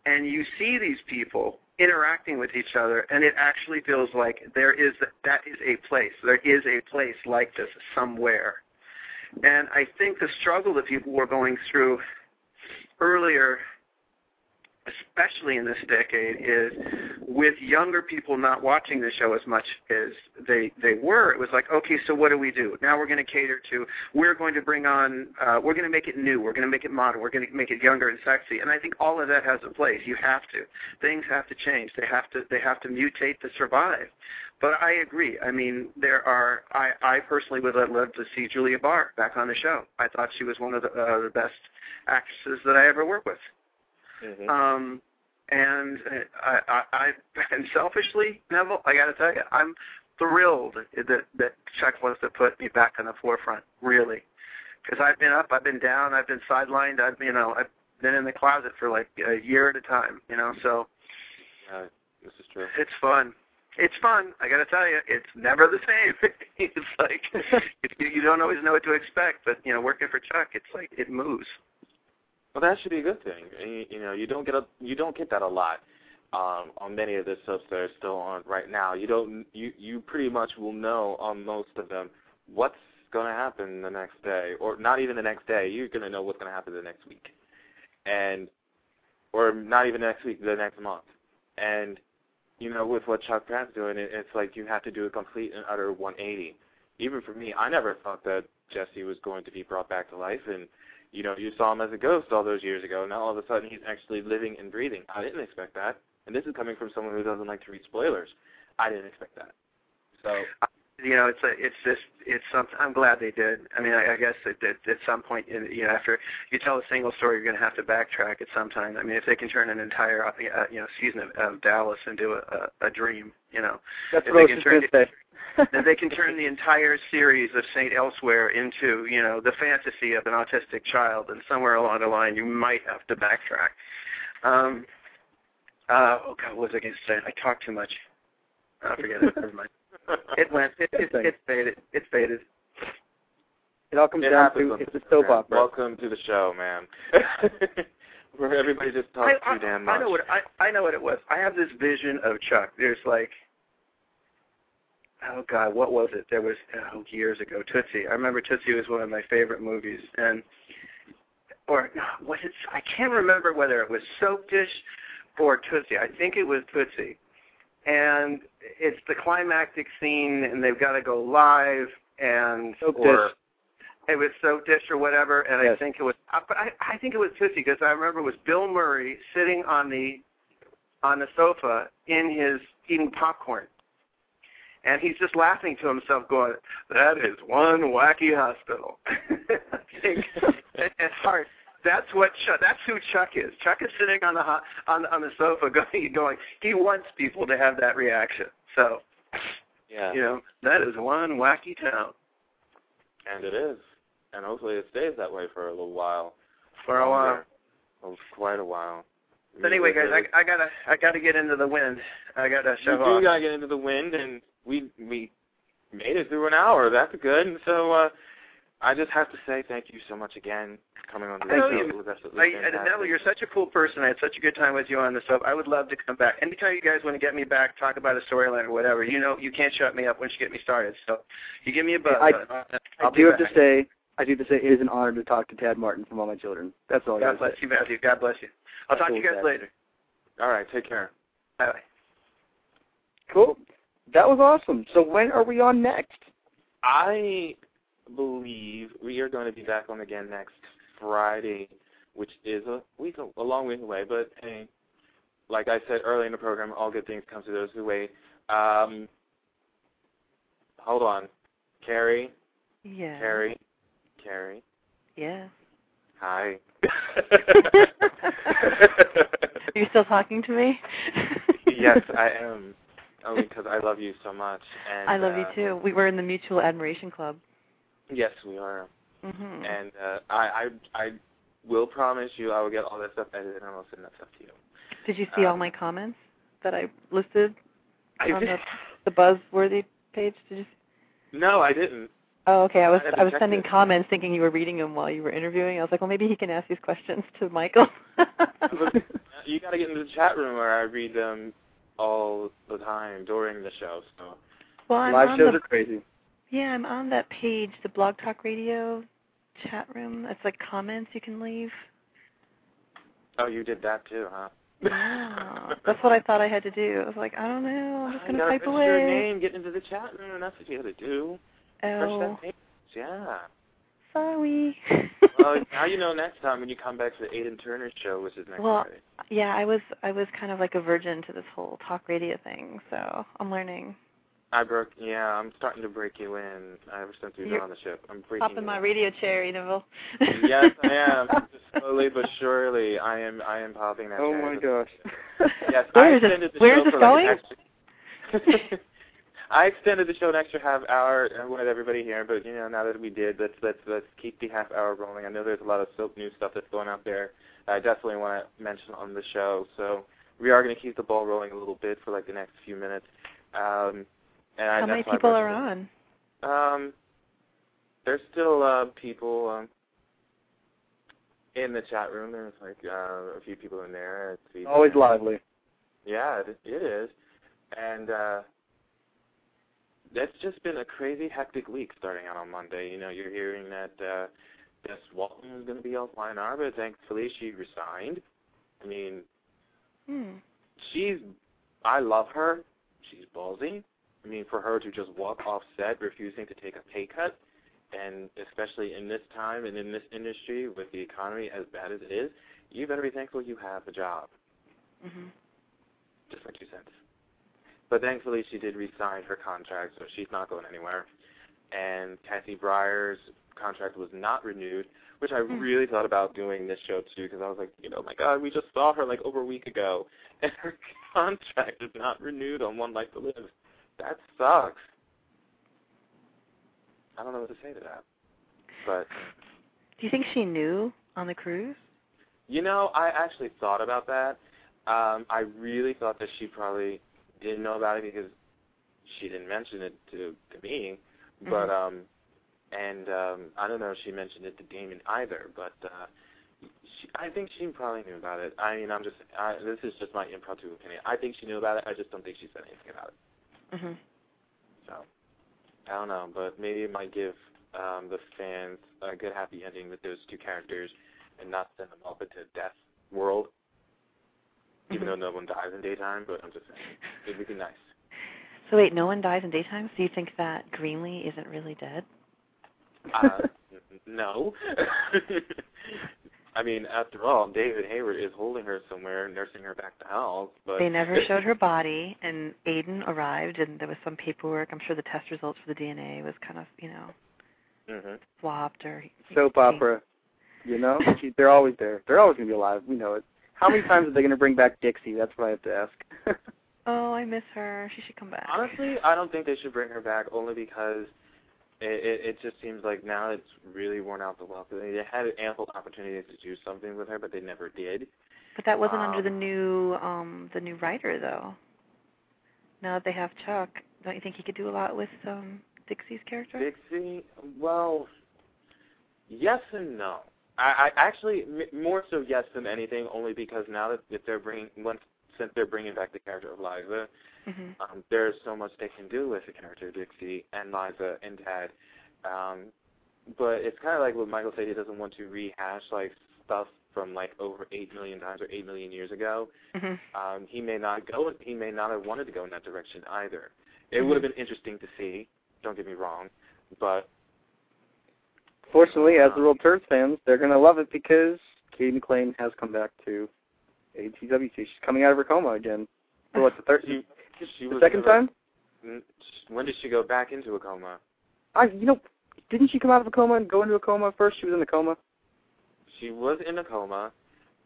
G: and you see these people interacting with each other, and it actually feels like there is that is a place. There is a place like this somewhere, and I think the struggle that people were going through earlier especially in this decade, is with younger people not watching the show as much as they they were. It was like, okay, so what do we do? Now we're going to cater to. We're going to bring on. Uh, we're going to make it new. We're going to make it modern. We're going to make it younger and sexy. And I think all of that has a place. You have to. Things have to change. They have to. They have to mutate to survive. But I agree. I mean, there are. I I personally would have loved to see Julia Barr back on the show. I thought she was one of the uh, the best actresses that I ever worked with.
D: Mhm.
G: Um, and I, I, I, and selfishly, Neville, I got to tell you, I'm thrilled that that Chuck wants to put me back on the forefront. Really, because I've been up, I've been down, I've been sidelined, I've you know, I've been in the closet for like a year at a time. You know, so
D: Uh, this is true.
G: it's fun. It's fun. I got to tell you, it's never the same. it's like you, you don't always know what to expect, but you know, working for Chuck, it's like it moves.
D: Well, that should be a good thing. You, you know, you don't get a you don't get that a lot um, on many of the soaps that are still on right now. You don't you you pretty much will know on most of them what's going to happen the next day, or not even the next day. You're going to know what's going to happen the next week, and or not even next week, the next month. And you know, with what Chuck Pratt's doing, it, it's like you have to do a complete and utter 180. Even for me, I never thought that Jesse was going to be brought back to life, and you know, you saw him as a ghost all those years ago. Now all of a sudden he's actually living and breathing. I didn't expect that. And this is coming from someone who doesn't like to read spoilers. I didn't expect that. So
G: you know, it's a, it's just, it's something. I'm glad they did. I mean, I, I guess at, at, at some point, in, you know, after you tell a single story, you're going to have to backtrack at some time. I mean, if they can turn an entire, uh, you know, season of, of Dallas into a, a, a dream, you know,
I: That's
G: if
I: what
G: they can turn
I: going
G: if they can turn the entire series of Saint Elsewhere into, you know, the fantasy of an autistic child, and somewhere along the line you might have to backtrack. Um, uh, oh God, what was I going to say? I talked too much. I forget it. Never mind. It went. It, it, it faded. It faded.
I: It all comes
D: it
I: down to
D: on
I: it's a
D: this
I: soap
D: program.
I: opera.
D: Welcome to the show, man. Where everybody just talks
G: I,
D: too damn much.
G: I know what I, I know what it was. I have this vision of Chuck. There's like, oh God, what was it? There was oh, years ago Tootsie. I remember Tootsie was one of my favorite movies, and or no, what is I can't remember whether it was Soap Dish or Tootsie. I think it was Tootsie, and it's the climactic scene, and they've got to go live, and
I: Soap
G: or
I: Dish.
G: it was Soap Dish or whatever, and I think it was. uh, But I, I think it was Tootsie because I remember it was Bill Murray sitting on the on the sofa in his eating popcorn, and he's just laughing to himself, going, "That is one wacky hospital." I think at, at heart. That's what Chuck. That's who Chuck is. Chuck is sitting on the ho- on on the sofa, going, going. He wants people to have that reaction. So,
D: yeah.
G: you know, that is one wacky town
D: And it is. And hopefully it stays that way for a little while.
G: for a while.
D: Oh, quite a while.
G: But anyway, guys, I, I gotta I gotta get into the wind. I gotta shove
D: do
G: off.
D: gotta get into the wind, and we we made it through an hour. That's good. And so uh, I just have to say thank you so much again for coming on the
G: Thank
D: show.
G: you.
D: It was absolutely
G: I,
D: fantastic.
G: and Neville, you're such a cool person. I had such a good time with you on the show. I would love to come back. Anytime you guys want to get me back, talk about a storyline or whatever, you know, you can't shut me up once you get me started. So you give me a buzz.
I: I-
G: I'll,
I: I
G: I'll
I: do
G: be
I: have to say, I do have to say, it is an honor to talk to Tad Martin from All My Children. That's all I
G: God bless
I: say.
G: you, Matthew. God bless you. I'll talk to you guys
I: Cool, Tad.
G: later.
D: All right, take care.
G: Bye bye.
I: Cool. That was awesome. So when are we on next?
D: I believe we are going to be back on again next Friday, which is a week, a long week away. But hey, like I said earlier in the program, all good things come to those who wait. Um, hold on, Carrie.
H: Yeah.
D: Carrie. Carrie.
H: Yeah.
D: Hi.
H: Are you still talking to me?
D: yes, I am. Only because I love you so much. And
H: I love
D: uh,
H: you too. We were in the Mutual Admiration Club.
D: Yes, we are.
H: Mhm.
D: And uh, I, I, I will promise you, I will get all that stuff edited and I'll send that stuff to you.
H: Did you see all
D: um,
H: my comments that I listed
D: I
H: on the, the buzzworthy page? Did you?
D: No, I didn't.
H: Oh, okay. I was
D: I
H: I was sending
D: it.
H: comments thinking you were reading them while you were interviewing. I was like, well, maybe he can ask these questions to Michael.
D: You got to get into the chat room where I read them all the time during the show. So
H: well, I'm
I: Live shows
H: the,
I: are crazy.
H: Yeah, I'm on that page, the Blog Talk Radio chat room. It's like comments you can leave.
D: Oh, you did that too, huh?
H: Yeah, that's what I thought I had to do. I was like, I don't know. I'm just gonna
D: gotta
H: type
D: put your name, get into the chat room. That's what you got to do.
H: Oh.
D: Yeah.
H: sorry.
D: well, now you know next time when you come back to the Aiden Turner show, which is next
H: Well,
D: Friday.
H: yeah, I was I was kind of like a virgin to this whole talk radio thing, so I'm learning.
D: I broke. Yeah, I'm starting to break you in. Ever since we've been
H: You're
D: on the ship, I'm breaking.
H: Pop in my radio chair, Neville.
D: yes, I am. Slowly but surely, I am. I am popping that.
I: Oh
D: chair.
I: my gosh.
D: Yes,
H: Where
D: I
H: is this-
D: extended the
H: where
D: show
H: is this
D: for
H: going?
D: Like an extra... I extended the show an extra half hour uh, with everybody here, but you know, now that we did, let's let's let's keep the half hour rolling. I know there's a lot of soap news stuff that's going out there. I definitely want to mention on the show, so we are going to keep the ball rolling a little bit for like the next few minutes. Um, and I,
H: How many
D: that's why I
H: people are on?
D: Um, there's still uh, people um, in the chat room. There's like uh, a few people in there. It's
I: Always lively.
D: yeah, it, it is. And uh that's just been a crazy hectic week starting out on Monday. You know, you're hearing that uh Jess Walton is going to be offline hour, but thankfully she resigned. I mean,
H: Hmm.
D: she's I love her. She's ballsy. I mean, for her to just walk off set refusing to take a pay cut and especially in this time and in this industry with the economy as bad as it is, you better be thankful you have a job.
H: Mhm.
D: Just my two cents. But thankfully, she did re-sign her contract, so she's not going anywhere. And Kathy Brier's contract was not renewed, which I
H: Hmm.
D: really thought about doing this show too, because I was like, you know, my God, we just saw her like over a week ago, and her contract is not renewed on One Life to Live. That sucks. I don't know what to say to that. But
H: Do you think she knew on the cruise?
D: You know, I actually thought about that. Um, I really thought that she probably didn't know about it because she didn't mention it to to me. But
H: Mhm.
D: um, and um, I don't know if she mentioned it to Damon either. But uh, she, I think she probably knew about it. I mean, I'm just I, this is just my impromptu opinion. I think she knew about it. I just don't think she said anything about it.
H: Mhm.
D: So I don't know, but maybe it might give um, the fans a good happy ending with those two characters, and not send them off into death world. Even
H: Mhm.
D: though no one dies in daytime, but I'm just saying it would be nice.
H: So wait, no one dies in daytime. So you think that Greenlee isn't really dead?
D: Uh, no. I mean, after all, David Hayward is holding her somewhere, nursing her back to health. But
H: They never showed her body, and Aiden arrived, and there was some paperwork. I'm sure the test results for the DNA was kind of, you know,
D: hmm
H: swapped or.
I: Soap opera. You know, she, they're always there. They're always gonna be alive. We know it. How many times are they gonna bring back Dixie? That's what I have to ask.
H: Oh, I miss her. She should come back.
D: Honestly, I don't think they should bring her back only because it, it, it just seems like now it's really worn out the well. They had ample opportunities to do something with her, but they never did.
H: But that wasn't under
D: Um,
H: the new um the new writer though. Now that they have Chuck, don't you think he could do a lot with um Dixie's character?
D: Dixie, well, yes and no. I, I actually m- more so yes than anything, only because now that if they're bringing once since they're bringing back the character of Liza,
H: hmm
D: um, there's so much they can do with the character of Dixie and Liza and Tad. Um, but it's kind of like what Michael said. He doesn't want to rehash like stuff from like over eight million times or eight million years ago.
H: hmm
D: Um, he may not go. He may not have wanted to go in that direction either. It would have been interesting to see. Don't get me wrong, but
I: Fortunately, as the World Turns fans, they're going to love it because Katie McLean has come back to ATWT. She's coming out of her coma again. For what, the third,
D: She, she
I: the second
D: never-
I: time?
D: Mm, when did she go back into a coma?
I: I, you know, didn't she come out of a coma and go into a coma first? She was in a coma.
D: She was in a coma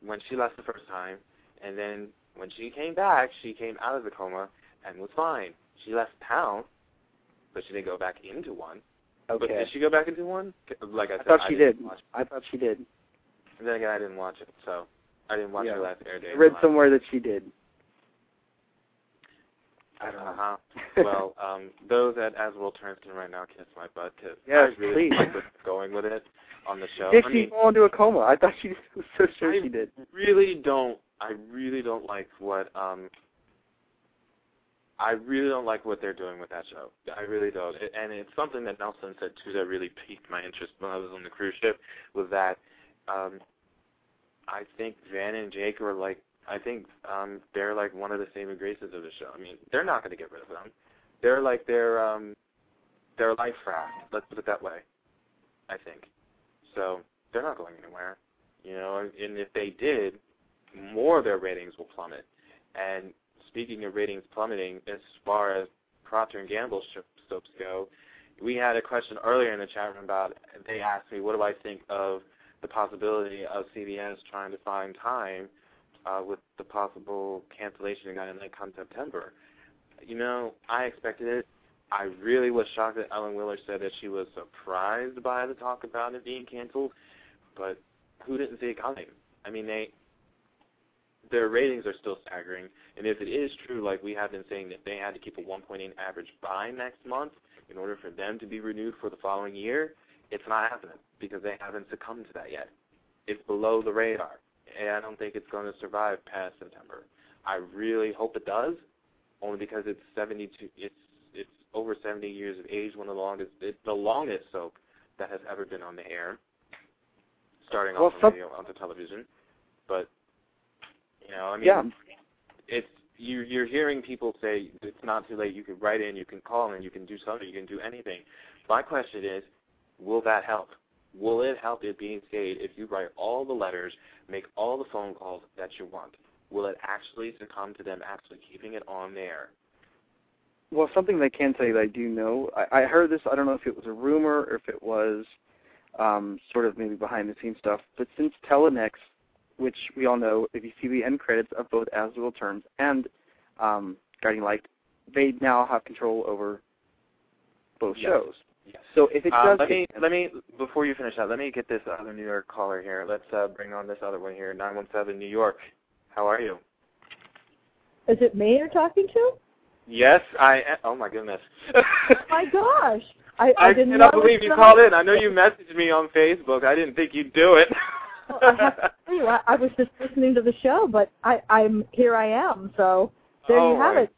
D: when she left the first time, and then when she came back, she came out of the coma and was fine. She left town, but she didn't go back into one.
I: Okay.
D: But did she go back into one? Like I
I: I thought she
D: didn't
I: did. I thought she did.
D: And then again, I didn't watch it, so I didn't watch
I: Yeah.
D: her last air date.
I: I read somewhere that she did. I don't know.
D: Uh-huh. well, um, those at As World Turns can right now kiss my butt because
I: Yes,
D: I really
I: please.
D: like going with it on the show.
I: Did
D: I
I: she
D: mean,
I: fall into a coma? I thought she was so sure
D: I
I: she did.
D: really don't. I really don't like what um. I really don't like what they're doing with that show. I really don't. It, and it's something that Nelson said too that really piqued my interest when I was on the cruise ship was that um I think Van and Jake are like I think um they're like one of the saving graces of the show. I mean, they're not going to get rid of them. They're like their um their life raft. Let's put it that way. I think. So they're not going anywhere. You know, and, and if they did, more of their ratings will plummet. And speaking of ratings plummeting, as far as Procter and Gamble soaps go, we had a question earlier in the chat room about. They asked me, what do I think of the possibility of CBS trying to find time uh, with the possible cancellation again in come September? You know, I expected it. I really was shocked that Ellen Wheeler said that she was surprised by the talk about it being canceled, but who didn't see it coming? I mean, they their ratings are still staggering, and if it is true, like we have been saying, that they had to keep a 1.8 average by next month in order for them to be renewed for the following year, it's not happening because they haven't succumbed to that yet. It's below the radar, and I don't think it's going to survive past September. I really hope it does, only because it's 72. It's it's over 70 years of age, one of the longest, it's the longest soap that has ever been on the air, starting
I: Well,
D: off the
I: some-
D: radio onto television. But you know, I mean,
I: Yeah.
D: it's you you're hearing people say it's not too late. You can write in, you can call in, you can do something, you can do anything. My question is, will that help? Will it help it being stayed if you write all the letters, make all the phone calls that you want? Will it actually succumb to them actually keeping it on there?
I: Well, something they can tell you that I do know. I, I heard this. I don't know if it was a rumor or if it was um, sort of maybe behind the scenes stuff. But since Telenext, which we all know, if you see the end credits of both As the World Turns and um, Guiding Light, they now have control over both
D: Yes.
I: shows.
D: Yes.
I: So if it
D: Uh,
I: does,
D: let me let me before you finish that, let me get this other New York caller here. Let's uh, bring on this other one here, nine one seven New York. How are you?
K: Is it me you're talking to?
D: Yes, I. am. Oh my goodness.
K: oh My gosh. I, I,
D: I
K: didn't
D: cannot
K: know
D: believe you
K: was
D: called in. I know you messaged me on Facebook. I didn't think you'd do it.
K: Well, I have to tell you, I, I was just listening to the show, but I, I'm here. I am. So there
D: oh
K: you have
D: my,
K: it.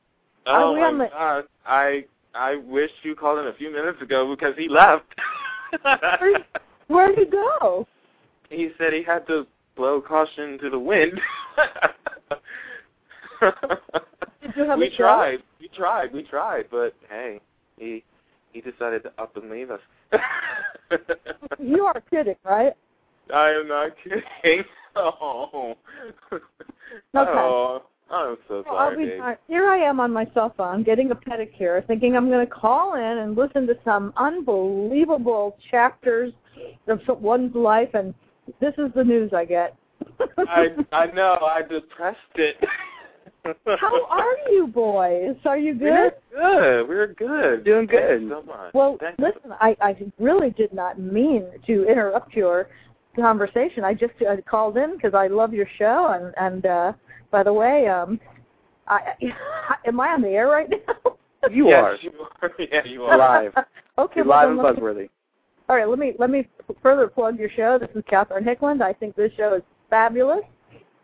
D: Oh
K: Are
D: my
K: the-
D: gosh. I I wish you called him a few minutes ago because he left.
K: Where, where'd he go?
D: he said he had to blow caution to the wind.
K: Did you have
D: we tried. We tried. We tried, but hey, he he decided to up and leave us.
K: You are kidding, right?
D: I am not kidding. Oh. Oh, I'm so
K: Well, I'll
D: sorry,
K: be
D: babe.
K: Here I am on my cell phone getting a pedicure, thinking I'm going to call in and listen to some unbelievable chapters of one's life, and this is the news I get.
D: I I know. I depressed it.
K: How are you boys? Are you good?
D: We're
K: good?
D: good. We're good.
I: Doing good.
D: you so much.
K: Well,
D: Thank you.
K: listen, I, I really did not mean to interrupt your conversation. I just uh, called in because I love your show, and and uh, by the way, um, I, am I on the air right now?
I: you
D: yes,
I: are
D: You are. Yeah, you are.
I: live.
K: okay,
I: You're live and
K: let me-
I: buzzworthy.
K: All right, let me let me further plug your show. This is Catherine Hickland. I think this show is fabulous,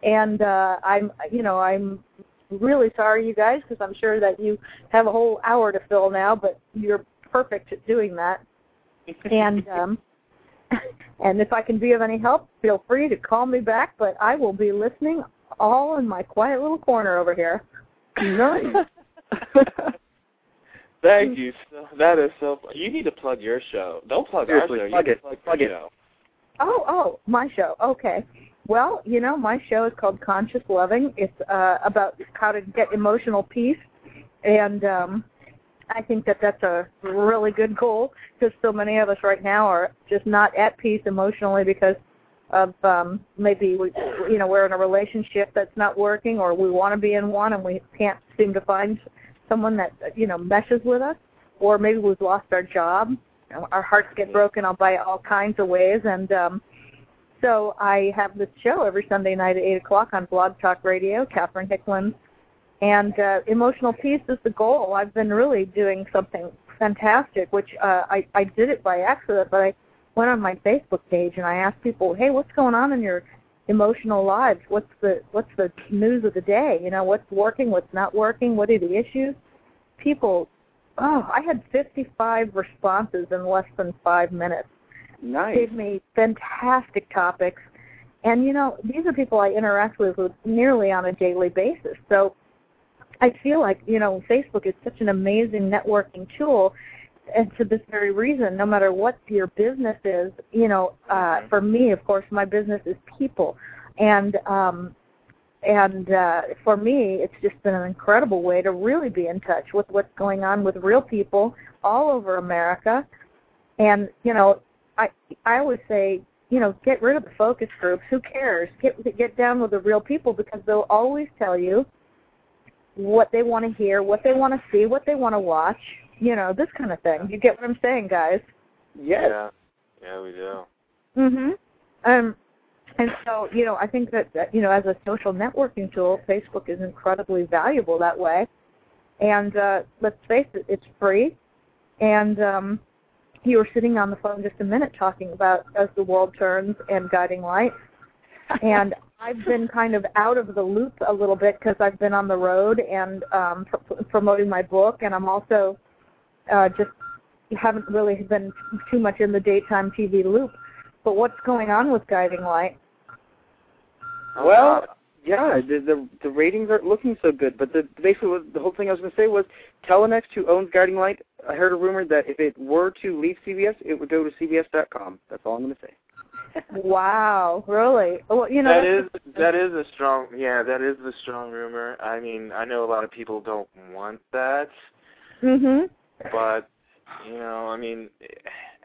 K: and uh, I'm you know I'm really sorry you guys because I'm sure that you have a whole hour to fill now, but you're perfect at doing that. And um, and if I can be of any help, feel free to call me back. But I will be listening all in my quiet little corner over here.
I: Nice.
D: Thank you. So, that is so. You need to plug your show. Don't plug
I: Seriously,
D: our show.
I: plug
D: you
I: it.
D: Plug,
I: Plug it.
D: Show.
K: Oh, oh, my show. Okay. Well, you know, my show is called Conscious Loving. It's uh, about how to get emotional peace, and um, I think that that's a really good goal because so many of us right now are just not at peace emotionally because of um, maybe we, you know, we're in a relationship that's not working, or we want to be in one and we can't seem to find someone that you know meshes with us, or maybe we've lost our job. Our hearts get broken out by all kinds of ways, and um, so I have this show every Sunday night at eight o'clock on Blog Talk Radio, Catherine Hickland, and uh, emotional peace is the goal. I've been really doing something fantastic, which uh, I I did it by accident, but I went on my Facebook page and I asked people, hey, what's going on in your emotional lives? What's the what's the news of the day? You know, what's working, what's not working, what are the issues? People, oh, I had 55 responses in less than five minutes
I: Nice.
K: gave me fantastic topics. And you know, these are people I interact with, with nearly on a daily basis. So I feel like, you know, Facebook is such an amazing networking tool and to this very reason, no matter what your business is, you know, uh for me of course my business is people. And um and uh for me it's just been an incredible way to really be in touch with what's going on with real people all over America. And, you know, I I always say, you know, get rid of the focus groups. Who cares? Get get down with the real people because they'll always tell you what they want to hear, what they want to see, what they want to watch. You know, this kind of thing. You get what I'm saying, guys?
I: Yes.
D: Yeah. Yeah, we do.
K: Mhm. Um and so, you know, I think that, that you know, as a social networking tool, Facebook is incredibly valuable that way. And uh let's face it, it's free. And um you were sitting on the phone just a minute talking about as the world turns and guiding light. And I've been kind of out of the loop a little bit because I've been on the road and um pr- promoting my book and I'm also uh just haven't really been too much in the daytime TV loop. But what's going on with Guiding Light?
I: Well, yeah, the, the the ratings aren't looking so good. But the basically what, the whole thing I was going to say was Telenext, who owns Guiding Light, I heard a rumor that if it were to leave CBS, it would go to CBS.com. That's all I'm going to say.
K: Wow, really? Well, you know
D: that is that is a strong yeah that is a strong rumor. I mean I know a lot of people don't want that,
K: Mhm.
D: but you know I mean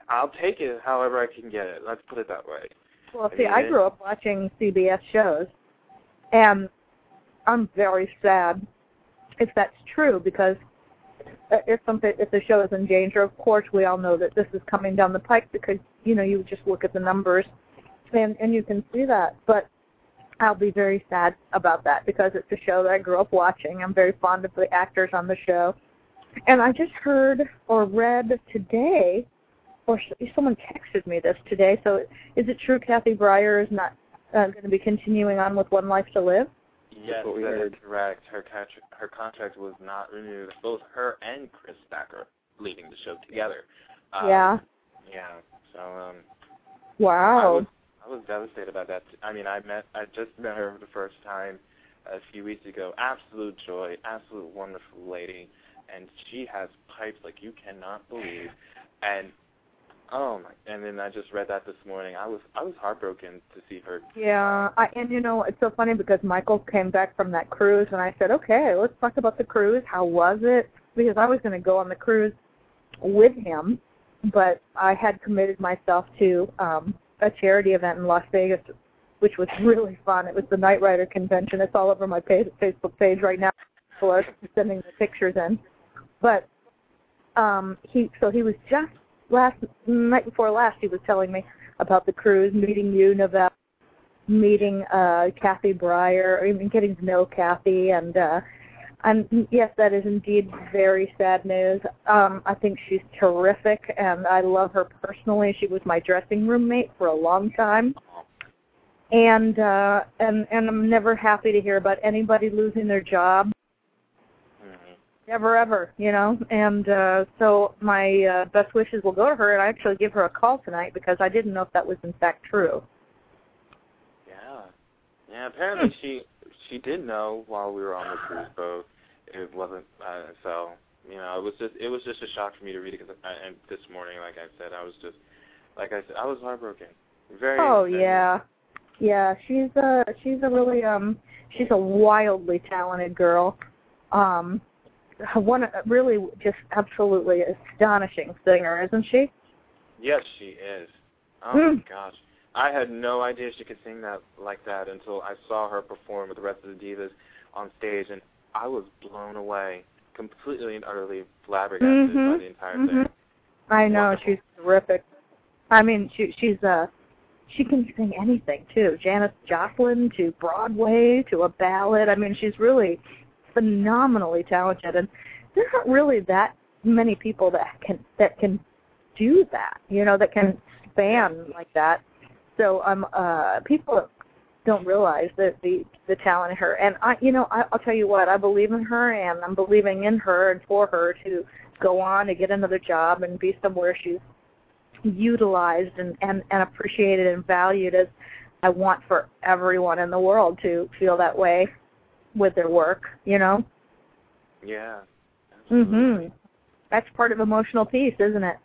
D: I'll take it however I can get it. Let's put it that way.
K: Well,
D: I
K: see,
D: mean,
K: I grew up watching CBS shows, and I'm very sad if that's true because if something if the show is in danger, of course we all know that this is coming down the pike because you know you just look at the numbers and and you can see that. But I'll be very sad about that because it's a show that I grew up watching. I'm very fond of the actors on the show, and I just heard or read today or someone texted me this today. So is it true Kathy Brier is not uh, going to be continuing on with One Life to Live?
D: Yes,
I: what we
D: that is
I: heard.
D: correct. Her contract her contract was not renewed. Both her and Chris Thacker leaving the show together. Um,
K: yeah.
D: Yeah. So um I
K: Wow.
D: was I was devastated about that. I mean, I met I just met her for the first time a few weeks ago. Absolute joy, absolute wonderful lady, and she has pipes like you cannot believe. And oh my! And then I just read that this morning. I was I was heartbroken to see her.
K: Yeah, I, and you know it's so funny because Michael came back from that cruise, and I said, okay, let's talk about the cruise. How was it? Because I was going to go on the cruise with him, but I had committed myself to um a charity event in Las Vegas, which was really fun. It was the Knight Rider convention. It's all over my page, Facebook page right now. People are sending the pictures in, but um he so he was just last night before last he was telling me about the cruise, meeting you, Novell, meeting uh Kathy Brier, even getting to know Kathy and uh and yes, that is indeed very sad news. Um, I think she's terrific and I love her personally. She was my dressing room mate for a long time. And uh and and I'm never happy to hear about anybody losing their job.
D: Mhm.
K: Never ever, you know. And uh so my uh best wishes will go to her and I actually give her a call tonight because I didn't know if that was in fact true.
D: Yeah. Yeah. Apparently she she did know while we were on the cruise boat. It wasn't uh, so. you know, it was just it was just a shock for me to read it because and this morning, like I said, I was just like I said, I was heartbroken. Very.
K: Oh yeah, yeah. She's a she's a really um she's a wildly talented girl. Um, one really just absolutely astonishing singer, isn't she?
D: Yes, she is. Oh
K: Hmm.
D: my gosh. I had no idea she could sing that like that until I saw her perform with the rest of the divas on stage, and I was blown away, completely and utterly flabbergasted by
K: Mhm.
D: the entire
K: Mhm.
D: thing.
K: I know
D: Wonderful.
K: she's terrific. I mean, she she's uh she can sing anything too. Janis Joplin to Broadway to a ballad. I mean, she's really phenomenally talented, and there aren't really that many people that can that can do that. You know, that can span like that. So um uh people don't realize that the the talent in her. And I you know I, I'll tell you what I believe in her and I'm believing in her and for her to go on to get another job and be somewhere she's utilized and and, and appreciated and valued as I want for everyone in the world to feel that way with their work you know?
D: Yeah.
K: mhm that's part of emotional peace isn't it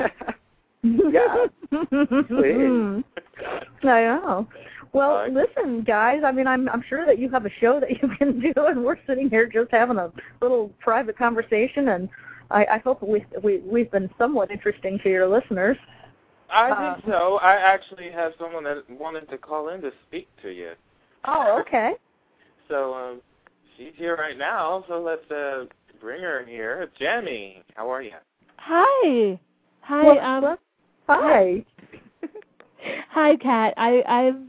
I: Yeah.
K: I know. Well,
D: Alright.
K: listen, guys. I mean, I'm I'm sure that you have a show that you can do, and we're sitting here just having a little private conversation, and I, I hope we we we've been somewhat interesting to your listeners.
D: I
K: Uh,
D: think so. I actually have someone that wanted to call in to speak to you.
K: Oh, okay.
D: So um, she's here right now. So let's uh, bring her here. Jamie, how are you?
L: Hi. Hi.
K: Well,
L: um.
K: Hi.
L: Hi, Kat. I I'm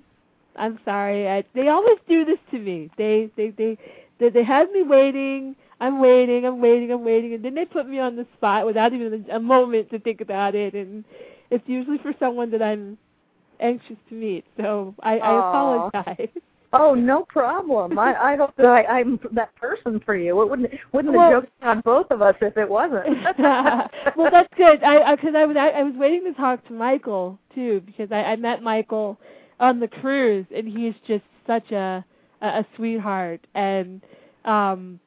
L: I'm sorry. I, they always do this to me. They they they they, they have me waiting. I'm waiting. I'm waiting. I'm waiting, and then they put me on the spot without even a, a moment to think about it. And it's usually for someone that I'm anxious to meet. So I, I apologize.
K: Oh, no problem. I I hope that I, I'm that person for you. It wouldn't wouldn't
L: Well-
K: have joked on both of us if it wasn't.
L: well, that's good. I because I, was I, I was waiting to talk to Michael too because I, I met Michael on the cruise and he's just such a a, a sweetheart and um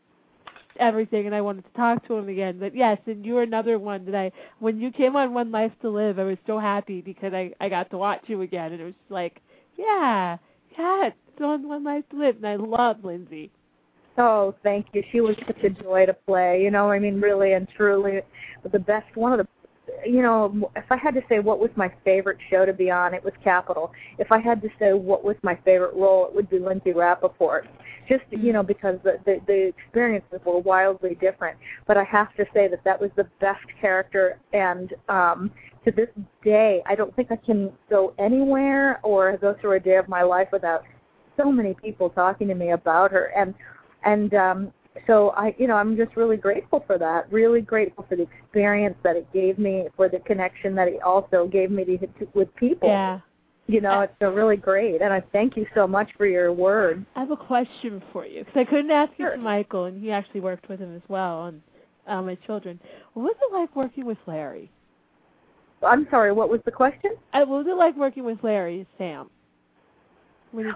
L: everything and I wanted to talk to him again. But yes, and you're another one that I when you came on One Life to Live, I was so happy because I I got to watch you again and it was like, yeah, yeah, on One Life to Live and I love Lindsay.
K: Oh, thank you. She was such a joy to play. You know, I mean, really and truly, the best. One of the, you know, if I had to say what was my favorite show to be on, it was Capitol. If I had to say what was my favorite role, it would be Lindsay Rappaport. Just you know, because the, the the experiences were wildly different. But I have to say that that was the best character, and um to this day, I don't think I can go anywhere or go through a day of my life without so many people talking to me about her and and um so I you know I'm just really grateful for that really grateful for the experience that it gave me for the connection that it also gave me to, to, with people
L: Yeah.
K: you know it's uh, really great and I thank you so much for your words
L: I have a question for you because I couldn't ask
K: Sure.
L: it to Michael, and he actually worked with him as well on uh, my children. What was it like working with Larry?
K: I'm sorry what was the question
L: Uh, what was it like working with Larry, Sam?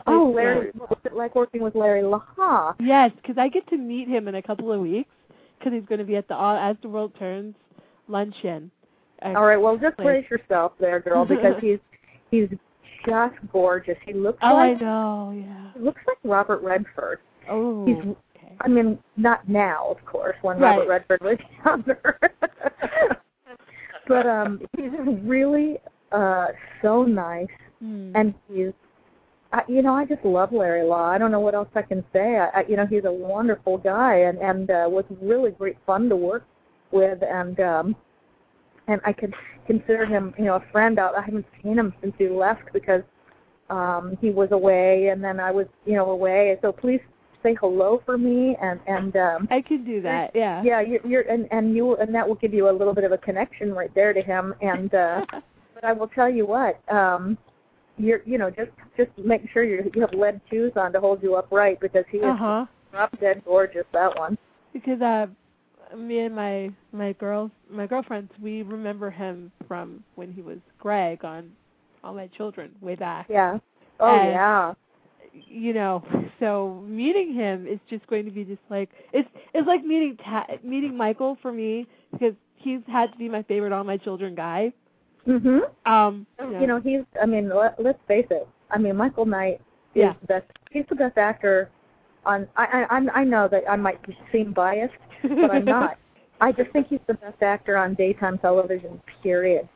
K: Oh Larry what was it like working with Larry Laha
L: Yes, because I get to meet him in a couple of weeks because he's going to be at the All As the World Turns luncheon. Uh,
K: all right well just
L: place.
K: brace yourself there girl because he's he's just gorgeous he looks
L: Oh, I
K: like
L: know. Yeah.
K: he looks like Robert Redford
L: Oh.
K: He's
L: okay.
K: I mean, not now, of course, when
L: Right.
K: Robert Redford was younger. but um he's really uh so nice
L: Hmm.
K: and he's I, you know, I just love Larry Lau. I don't know what else I can say. I, I you know, he's a wonderful guy and and uh, was really great fun to work with and um and I could consider him, you know, a friend out. I haven't seen him since he left because um he was away and then I was, you know, away. So please say hello for me and and um
L: I can do that. Yeah.
K: yeah, you're, you're and and you and that will give you a little bit of a connection right there to him. And uh but I will tell you what, um, you're you know just just make sure you you have lead shoes on to hold you upright because he is
L: uh huh.
K: drop dead gorgeous. That one.
L: Because uh, me and my my girls my girlfriends we remember him from when he was Greg on All My Children way back.
K: Yeah. Oh
L: And-
K: yeah.
L: you know, so meeting him is just going to be just like it's it's like meeting Ta- meeting Michael for me because he's had to be my favorite all my children guy.
K: Mhm.
L: Um,
K: You know, he's. I mean, let, let's face it. I mean, Michael Knight is
L: Yeah.
K: the best. He's the best actor. On I I I'm- I know that I might seem biased, but I'm not. I just think he's the best actor on daytime television. Period.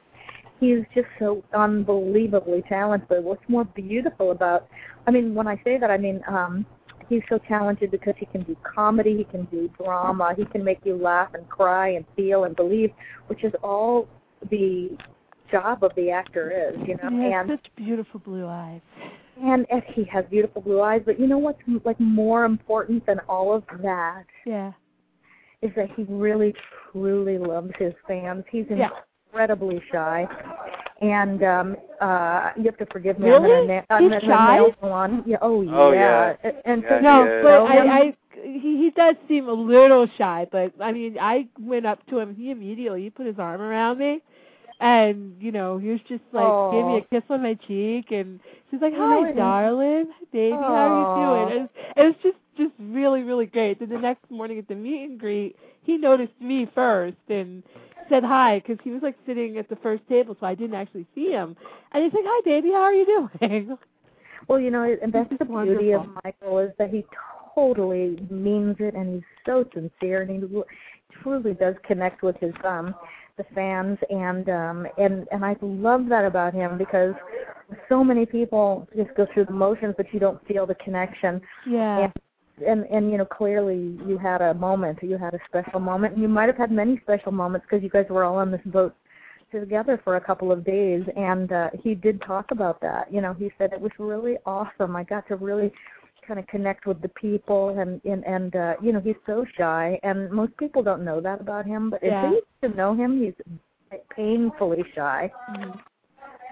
K: He's just so unbelievably talented. What's more beautiful about? I mean, when I say that, I mean um he's so talented because he can do comedy, he can do drama, he can make you laugh and cry and feel and believe, which is all the job of the actor is, you know.
L: he has
K: and
L: such beautiful blue eyes.
K: and and he has beautiful blue eyes, but you know what's like more important than all of that
L: Yeah.
K: is that he really truly loves his fans. He's
L: Yeah.
K: incredibly shy. And um uh you have to forgive me.
L: Really?
K: I'm in a, na- I'm
L: He's
K: in a
L: shy?
K: nail salon. Yeah, oh yeah.
C: Oh, yeah.
K: And
C: Yeah,
K: so
L: No,
C: Yeah.
L: but I. I he he does seem a little shy, but I mean, I went up to him. He immediately he put his arm around me, and you know he was just like gave me a kiss on my cheek, and she's like, "Hi,
K: Really?
L: darling, Hi, baby, how are you doing?" It was, it was just just really really great. Then the next morning at the meet and greet, he noticed me first and said hi because he was like sitting at the first table, so I didn't actually see him. And he's like, "Hi, baby, how are you doing?"
K: Well, you know, and that's the beauty of. Michael is that he totally means it, and he's so sincere, and he truly does connect with his um the fans, and um and and I love that about him because so many people just go through the motions, but you don't feel the connection.
L: Yeah.
K: And, and and you know clearly you had a moment, you had a special moment, and you might have had many special moments because you guys were all on this boat together for a couple of days and uh he did talk about that you know he said it was really awesome i got to really kind of connect with the people and and and uh you know he's so shy and most people don't know that about him but
L: Yeah.
K: if they used to know him he's painfully shy
L: Mhm.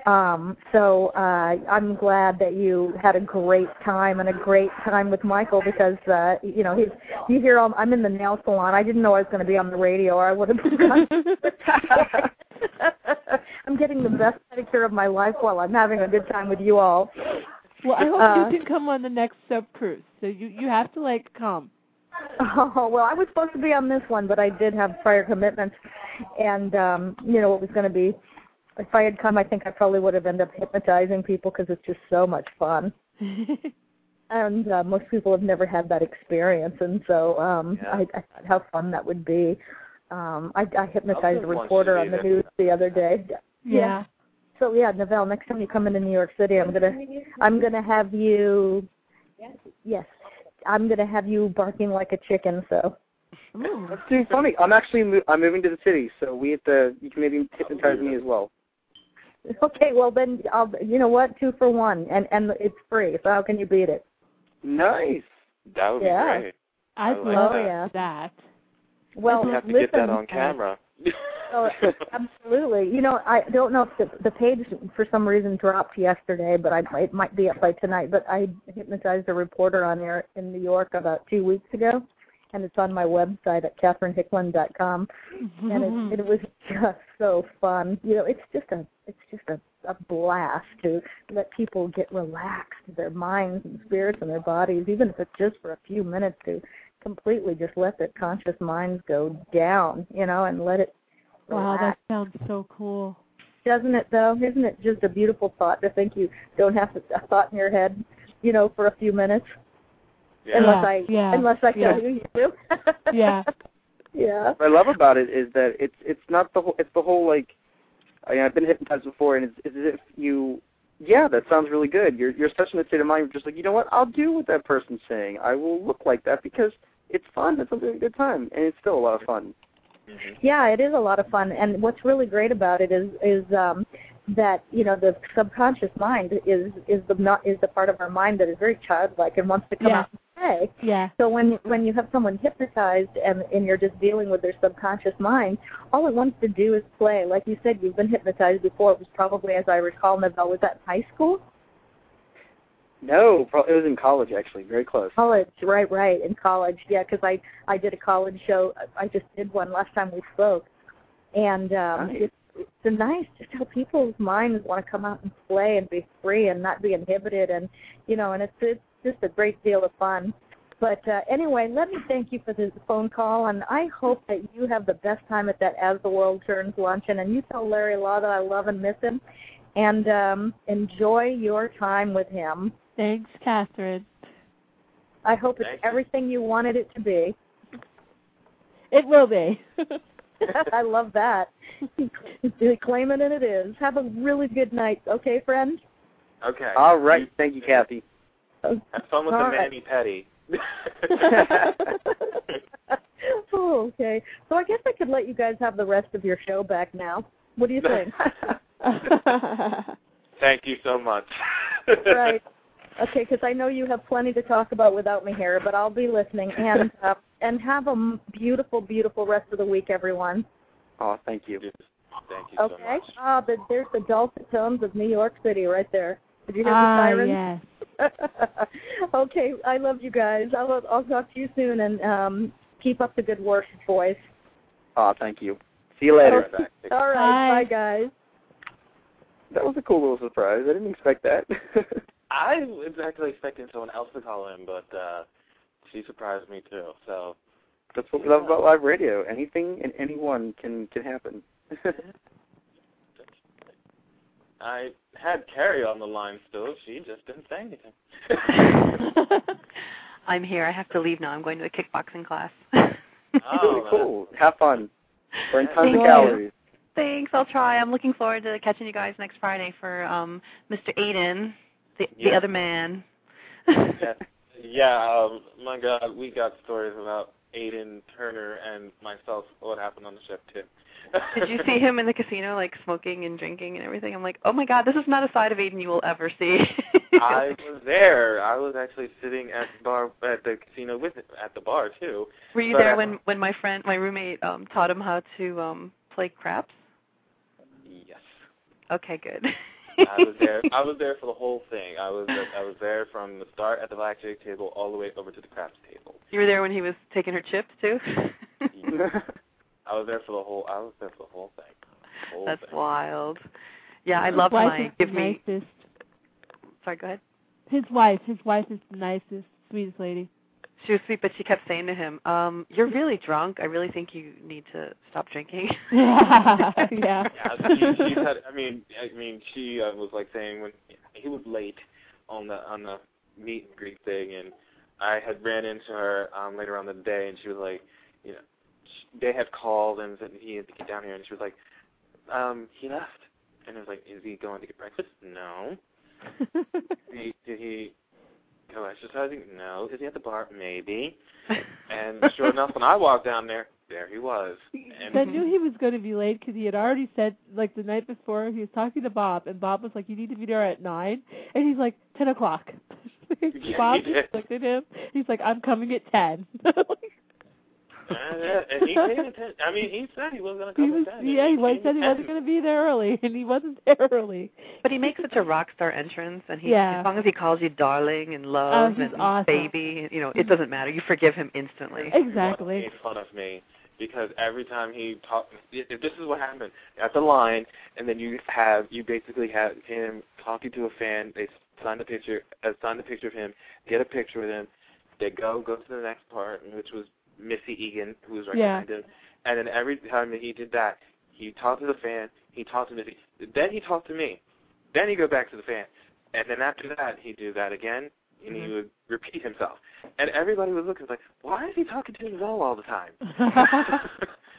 K: um so uh i'm glad that you had a great time and a great time with michael because uh you know he's you hear all i'm in the nail salon i didn't know i was going to be on the radio or i would have been i'm getting the best pedicure of my life while i'm having a good time with you all
L: Well, I hope
K: Uh,
L: you can come on the next sub cruise. So you you have to like come.
K: Oh well, I was supposed to be on this one, but I did have prior commitments, and um, you know it was going to be. If I had come, I think I probably would have ended up hypnotizing people because it's just so much fun. and uh, most people have never had that experience, and so um,
D: Yeah.
K: I, I thought how fun that would be. Um, I, I hypnotized a reporter on the news the other day.
L: yeah.
K: So yeah, Novell, next time you come into New York City, I'm gonna I'm gonna have you. Yes, I'm gonna have you barking like a chicken. So.
L: Ooh.
I: That's too funny. I'm actually mo- I'm moving to the city, so we have to. You can maybe hypnotize me as well.
K: Okay, well then, I'll. You know what? Two for one, and and it's free. So how can you beat it?
I: Nice.
D: That would
K: Yeah.
D: be great.
L: I'd
D: I like
L: love
D: oh,
K: that.
L: that.
K: Well,
D: we have to
K: listen,
D: get that on camera.
K: Oh, absolutely. You know, I don't know if the the page for some reason dropped yesterday, but I it might be up by tonight. But I hypnotized a reporter on there in New York about two weeks ago, and it's on my website at catherinehickland.com. and it, it was just so fun. You know, it's just a it's just a, a blast to let people get relaxed, their minds and spirits and their bodies, even if it's just for a few minutes to completely just let their conscious minds go down, you know, and let it
L: wow, that sounds so cool.
K: Doesn't it though? Isn't it just a beautiful thought to think you don't have to, a thought in your head, you know, for a few minutes?
D: Yeah.
K: Unless I
L: yeah,
K: unless I
L: yeah.
K: tell you you do.
L: Yeah.
K: yeah.
I: What I love about it is that it's it's not the whole it's the whole like I mean, I've been hypnotized before and it's, it's as if you yeah that sounds really good. You're you're such in a state of mind you're just like you know what? I'll do what that person's saying. I will look like that because it's fun. It's a really good time and it's still a lot of fun.
D: Mhm.
K: Yeah, it is a lot of fun, and what's really great about it is is um, that you know the subconscious mind is is the not is the part of our mind that is very childlike and wants to come
L: Yeah.
K: out and play.
L: Yeah.
K: So when when you have someone hypnotized and and you're just dealing with their subconscious mind, all it wants to do is play. Like you said, you've been hypnotized before. It was probably, as I recall, Neville, was that in high school?
I: no pro- it was in college actually very close
K: College, right, right, in college. Yeah, because I I did a college show. I just did one last time we spoke, and um,
I: Nice.
K: it's it's nice just how people's minds want to come out and play and be free and not be inhibited, and you know, and it's it's just a great deal of fun. But uh, anyway, let me thank you for this phone call, and I hope that you have the best time at that As the World Turns luncheon. And you tell Larry Lau that I love and miss him, and um, enjoy your time with him.
L: Thanks, Catherine.
K: I hope it's
D: Thank you.
K: everything you wanted it to be.
L: It will be.
K: I love that. Claim it and it is. Have a really good night, okay, friend?
D: Okay.
I: All right. Thank you, Kathy.
D: Have fun with
K: All
D: the
K: right.
D: mani petty.
K: oh, okay. So I guess I could let you guys have the rest of your show back now. What do you think?
D: Thank you so much.
K: right. Okay, because I know you have plenty to talk about without me here, but I'll be listening. And uh, and have a beautiful, beautiful rest of the week, everyone.
I: Oh, thank you.
D: Thank you so
K: Okay.
D: much.
K: Ah, but there's the dulcet tones of New York City right there. Did you hear
L: ah,
K: the sirens?
L: yes.
K: okay, I love you guys. I'll I'll talk to you soon and um keep up the good work, boys.
I: Oh, thank you. See you later.
D: Right back.
K: All right,
L: Bye.
K: bye guys.
I: That was a cool little surprise. I didn't expect that.
D: I was actually expecting someone else to call in, but uh she surprised me too. So
I: That's what we love about live radio. Anything and anyone can can happen.
D: I had Carrie on the line still. She just didn't say anything.
H: I'm here. I have to leave now. I'm going to a kickboxing class.
D: Oh,
I: really cool. Have fun. Burn tons
H: Thank
I: of
H: you.
I: calories.
H: Thanks. I'll try. I'm looking forward to catching you guys next Friday for um Mr. Aidan, the the other man.
D: yeah, yeah. Um, my God, we got stories about Aidan Turner and myself. What happened on the ship too.
H: Did you see him in the casino, like smoking and drinking and everything? I'm like, oh my god, this is not a side of Aidan you will ever see.
D: I was there. I was actually sitting at the bar at the casino with at the bar too.
H: Were you
D: But,
H: there when when my friend, my roommate, um taught him how to um play craps?
D: Yes.
H: Okay, good.
D: I was there. I was there for the whole thing. I was I was there from the start at the blackjack table all the way over to the craps table.
H: You were there when he was taking her chips too.
D: I was there for the whole. I was there for the whole thing. The whole
H: That's
D: thing.
H: wild. Yeah, I
L: His
H: love
L: wife
H: my
L: is the
H: give me.
L: nicest.
H: Sorry, go ahead.
L: His wife. His wife is the nicest, sweetest lady.
H: She was sweet, but she kept saying to him, um, "You're really drunk. I really think you need to stop drinking."
L: yeah. yeah.
D: Yeah, she, she had. I mean, I mean, she uh, was like saying when he was late on the on the meet and greet thing, and I had ran into her um later on in the day, and she was like, you know, sh they had called and said he had to get down here, and she was like, um, he left, and I was like, is he going to get breakfast? No. Did he, did he go exercising? No. Is he at the bar? Maybe. And sure enough, when I walked down there, there he was. And
L: I knew he was going to be late because he had already said, like the night before, he was talking to Bob, and Bob was like, "You need to be there at nine," and he's like, 10 o'clock."
D: Yeah,
L: Bob
D: he
L: just looked at him. He's like, "I'm coming at 10.
D: Uh, and he paid attention. I mean, he said he was going to
L: he
D: come
L: was,
D: at 10.
L: yeah, he was said he wasn't going to be there early, and he wasn't there early.
H: But he makes such a rock star entrance, and he
L: Yeah.
H: as long as he calls you darling and love
L: he's
H: and
L: awesome.
H: baby, you know, it doesn't matter. You forgive him instantly.
L: Exactly.
D: He made fun of me because every time he talked, if this is what happened at the line, and then you have you basically have him talking to a fan. They sign the picture, uh, sign the picture of him, get a picture with him. They go go to the next part, which was Missy Egan, who was right
L: Yeah.
D: behind him. And then every time that he did that, he talked to the fan, he talked to Missy, then he talked to me, then he go back to the fan, and then after that he'd do that again, and he would repeat himself. And everybody was looking like, why is he talking to Novell all the time?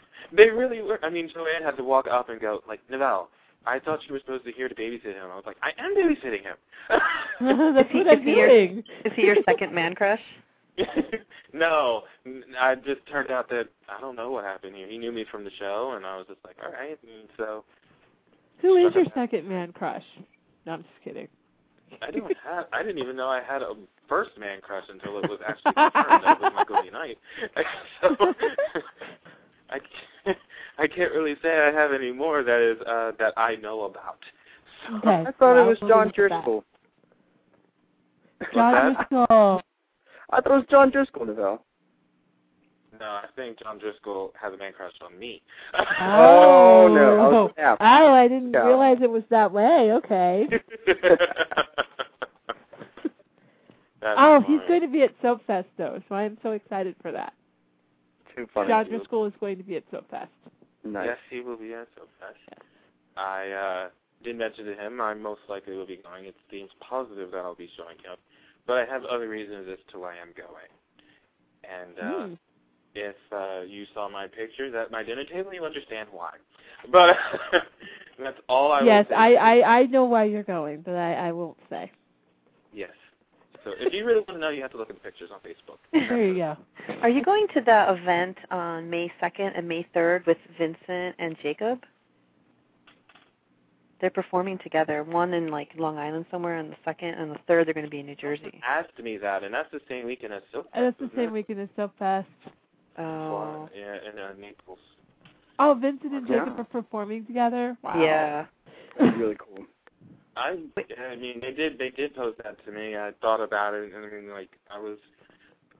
D: they really were. I mean, Joanne had to walk up and go like, Novell, I thought you were supposed to here to babysit him. I was like, I am babysitting him.
L: That's
H: Is he-
L: what
H: is
L: I'm
H: he your- Is he your second man crush?
D: no, I just turned out that I don't know what happened here. He knew me from the show, and I was just like, all right. And so
L: Who is your second man crush? No, I'm just kidding.
D: I don't have. I didn't even know I had a first man crush until it was actually confirmed that it was Michael Unite. so I can't, I can't really say I have any more that is uh, that I know about. So,
L: Okay.
I: I thought
L: well,
I: it was John
L: leave it.
I: Driscoll.
L: John? Driscoll.
I: I thought it was John Driscoll, Novell.
D: No, I think John Driscoll has a man crush on me.
I: Oh, no. Oh.
L: Oh, I didn't
I: Yeah.
L: realize it was that way. Okay.
D: oh,
L: All Well, he's going to be at Soap Fest though, so I'm so excited for that.
I: Too funny.
L: John Driscoll is going to be at Soap Fest.
I: Nice.
D: Yes, he will be at SoapFest. I uh, did mention to him I most likely will be going. It seems positive that I'll be showing up, but I have other reasons as to why I'm going. And uh,
L: Hmm.
D: if uh, you saw my pictures at my dinner table, you'll understand why. But that's all I.
L: yes,
D: will say.
L: I, I I know why you're going, but I I won't say.
D: Yes. So if you really want to know, you have to look at the pictures on Facebook.
L: There you go.
H: Are you going to the event on May 2nd and May 3rd with Vincent and Jacob? They're performing together. One in like Long Island somewhere, and the second and the third they're going to be in New Jersey.
D: Asked me that, and that's the same weekend as Silk.
L: And that's the same weekend as Soap Fest.
H: Oh.
D: Yeah, in uh, Naples.
L: Oh, Vincent and
D: Yeah.
L: Jacob are performing together. Wow.
H: Yeah.
I: really cool.
D: I I mean they did they did post that to me. I thought about it and I mean like I was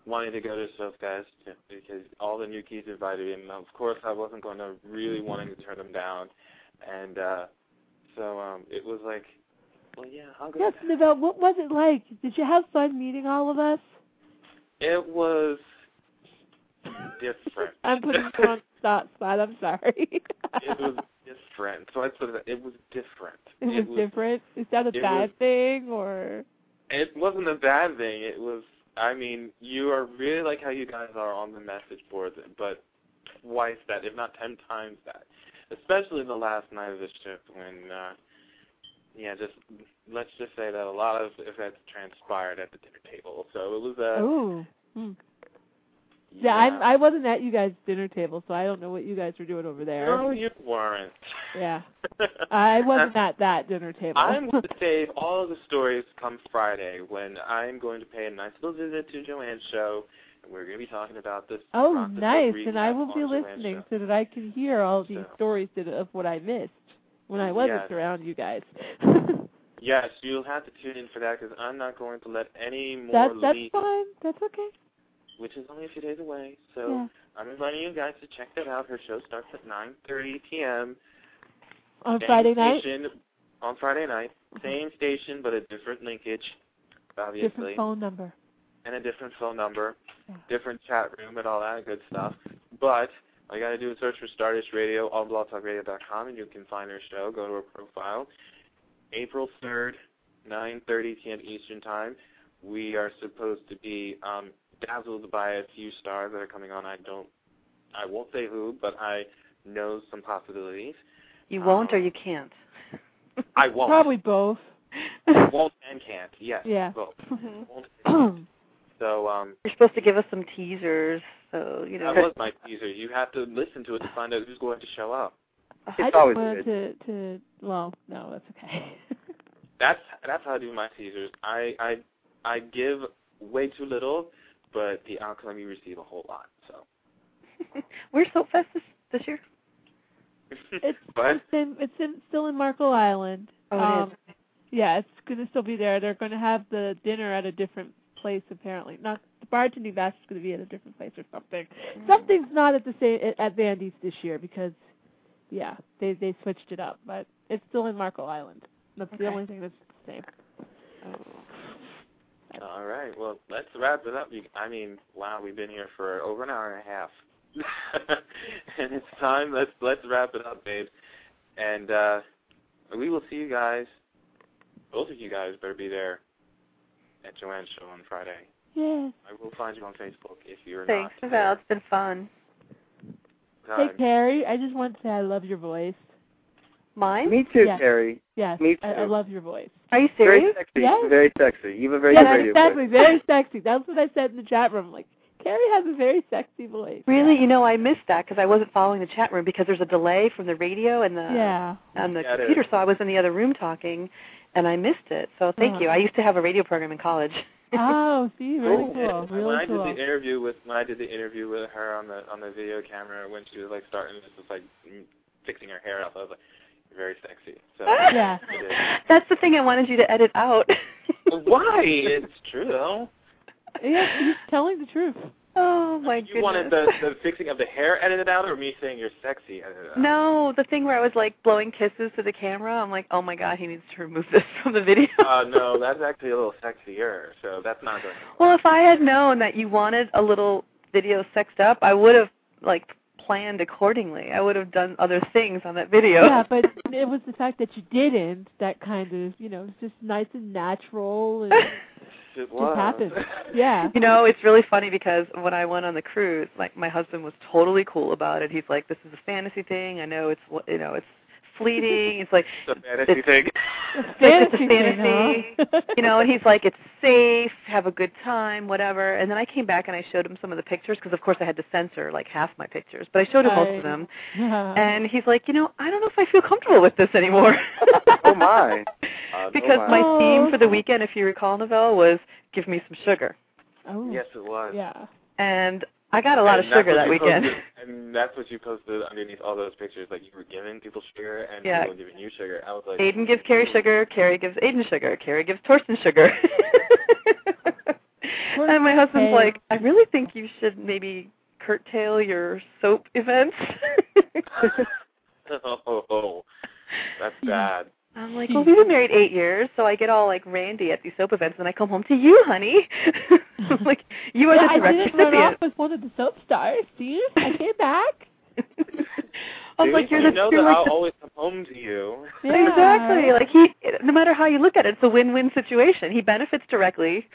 D: wanting to go to SoapFest because all the new keys invited me and of course I wasn't going to really wanting to turn them down. And uh so um it was like well yeah, I'll go.
L: Yes, Nivelle, what was it like? Did you have fun meeting all of us?
D: It was different.
L: I'm putting you on the spot. spot. I'm sorry.
D: it was different. So I put it it was different.
L: It was different. Is that a bad
D: was-
L: thing or?
D: It wasn't a bad thing. It was. I mean, you are really like how you guys are on the message boards, but twice that, if not ten times that. Especially the last night of the shift when, uh, yeah, just let's just say that a lot of events transpired at the dinner table. So it was uh,
L: Oh. Hmm. Yeah, I'm, I wasn't at you guys' dinner table, so I don't know what you guys were doing over there.
D: No, you weren't.
L: Yeah, I wasn't at that dinner table.
D: I'm going to save all of the stories come Friday when I'm going to pay a nice little visit to Joanne's show, we're going to be talking about this.
L: oh, nice! And I will be listening
D: show.
L: so that I can hear all these
D: So-
L: stories that, of what I missed when I wasn't
D: Yes.
L: around you guys.
D: Yes, you'll have to tune in for that because I'm not going to let any more
L: That's that's
D: leak,
L: fine. That's okay.
D: which is only a few days away. So
L: Yeah.
D: I'm inviting you guys to check that out. Her show starts at 9:30 p.m.
L: On
D: Same
L: Friday night,
D: station, On Friday night, same station but a different linkage, obviously,
L: different phone number.
D: And a different phone number, different chat room, and all that good stuff. But all you got to do is search for Stardust Radio on blogtalkradio.com, and you can find her show. Go to her profile. April 3rd, 9:30 p.m. Eastern Time. We are supposed to be um, dazzled by a few stars that are coming on. I don't, I won't say who, but I know some possibilities.
H: You won't or you can't.
D: I won't.
L: Probably both.
D: won't and can't. Yes.
L: Yeah.
D: Both. Won't. So um,
H: You're supposed to give us some teasers, so you know.
D: that was my teaser. You have to listen to it to find out who's going to show up.
L: I just wanted to to well, no, that's okay.
D: That's that's how I do my teasers. I I I give way too little, but the outcome you receive a whole lot. So.
H: Where's Soapfest this this year?
L: It's it's in it's in still in Marco Island.
H: Oh, it
L: um,
H: is.
L: Yeah, it's gonna still be there. They're gonna have the dinner at a different place apparently. Not the bartending bash is gonna be at a different place or something. Something's not at the same at, at Vandy's this year because yeah, they they switched it up, but it's still in Marco Island. That's the only thing that's the same.
D: All right. Well, let's wrap it up. I mean, wow, we've been here for over an hour and a half, and it's time. Let's let's wrap it up, babe. And uh we will see you guys. Both of you guys better be there at Joanne's show on Friday.
L: Yes.
D: I will find you on Facebook if you're
H: Thanks,
D: not.
H: Thanks, Val. It's been fun.
L: Hey
D: Time.
L: Carrie, I just want to say I love your voice.
H: Mine?
I: Me too,
L: Yes.
I: Carrie.
L: Yes.
I: Me
L: I, I love your voice.
H: Are you serious?
I: Very sexy.
L: Yes.
I: Very sexy. You have a very
L: yeah,
I: good radio
L: exactly.
I: voice.
L: Very sexy. That's what I said in the chat room. Like, Carrie has a very sexy voice.
H: Really? You know, I missed that because I wasn't following the chat room because there's a delay from the radio and the
L: Yeah.
H: and the
D: Yeah,
H: computer. So I was in the other room talking, and I missed it. So thank you. I oh. used to have a radio program in college.
L: Oh, see, really
D: Cool.
L: cool.
D: when
L: Really
D: I
L: cool.
D: did the interview with when I did the interview with her on the on the video camera when she was like starting just was like fixing her hair up, I was like, very sexy." So
L: Yeah.
H: That's the thing I wanted you to edit out.
D: Why? It's true though.
L: Yeah, he's telling the truth.
H: Oh my
D: you
H: goodness.
D: wanted the the fixing of the hair edited out, or me saying you're sexy edited out?
H: No, the thing where I was like blowing kisses to the camera. I'm like, oh my god, he needs to remove this from the video.
D: Uh, no, that's actually a little sexier, so that's not going.
H: well, if I had known that you wanted a little video sexed up, I would have like planned accordingly. I would have done other things on that video.
L: Yeah, but it was the fact that you didn't that kind of, you know, it's just nice and natural and
D: It
L: just happened. Yeah.
H: You know, it's really funny because when I went on the cruise, like my husband was totally cool about it. He's like, "This is a fantasy thing. I know it's you know it's fleeting." It's like
D: It's a fantasy thing.
H: it's a
L: Fantasy thing, huh?
H: you know. And he's like, "It's safe. Have a good time, whatever." And then I came back and I showed him some of the pictures because, of course, I had to censor like half my pictures, but I showed him most of them.
L: Yeah.
H: And he's like, "You know, I don't know if I feel comfortable with this anymore."
I: oh my.
D: Uh,
H: because
D: no,
H: my
D: wow.
H: theme for the weekend, if you recall, Novelle, was "Give me some sugar."
L: Oh.
D: Yes, it was.
L: Yeah.
H: and I got a lot
D: And
H: of sugar that weekend.
D: Posted, and that's what you posted underneath all those pictures. Like you were giving people sugar and
H: Yeah.
D: people were giving you sugar. I was like,
H: Aidan gives Carrie sugar, Carrie gives Aidan sugar, Carrie gives Thorsten sugar. and my husband's like, I really think you should maybe curtail your soap events.
D: oh, that's bad.
H: I'm like, well, we've been married eight years, so I get all like randy at these soap events, and I come home to you, honey. I'm like, you are
L: yeah,
H: the
L: I
H: direct
L: didn't run off
H: recipient.
L: with one of the soap stars. See, I came back.
H: I was
D: Dude,
H: like, you're
D: you
H: the
D: know
H: you're
D: that
H: like
D: I'll
H: the
D: always come home to you.
L: Yeah.
H: Exactly. Like he, no matter how you look at it, it's a win-win situation. He benefits directly,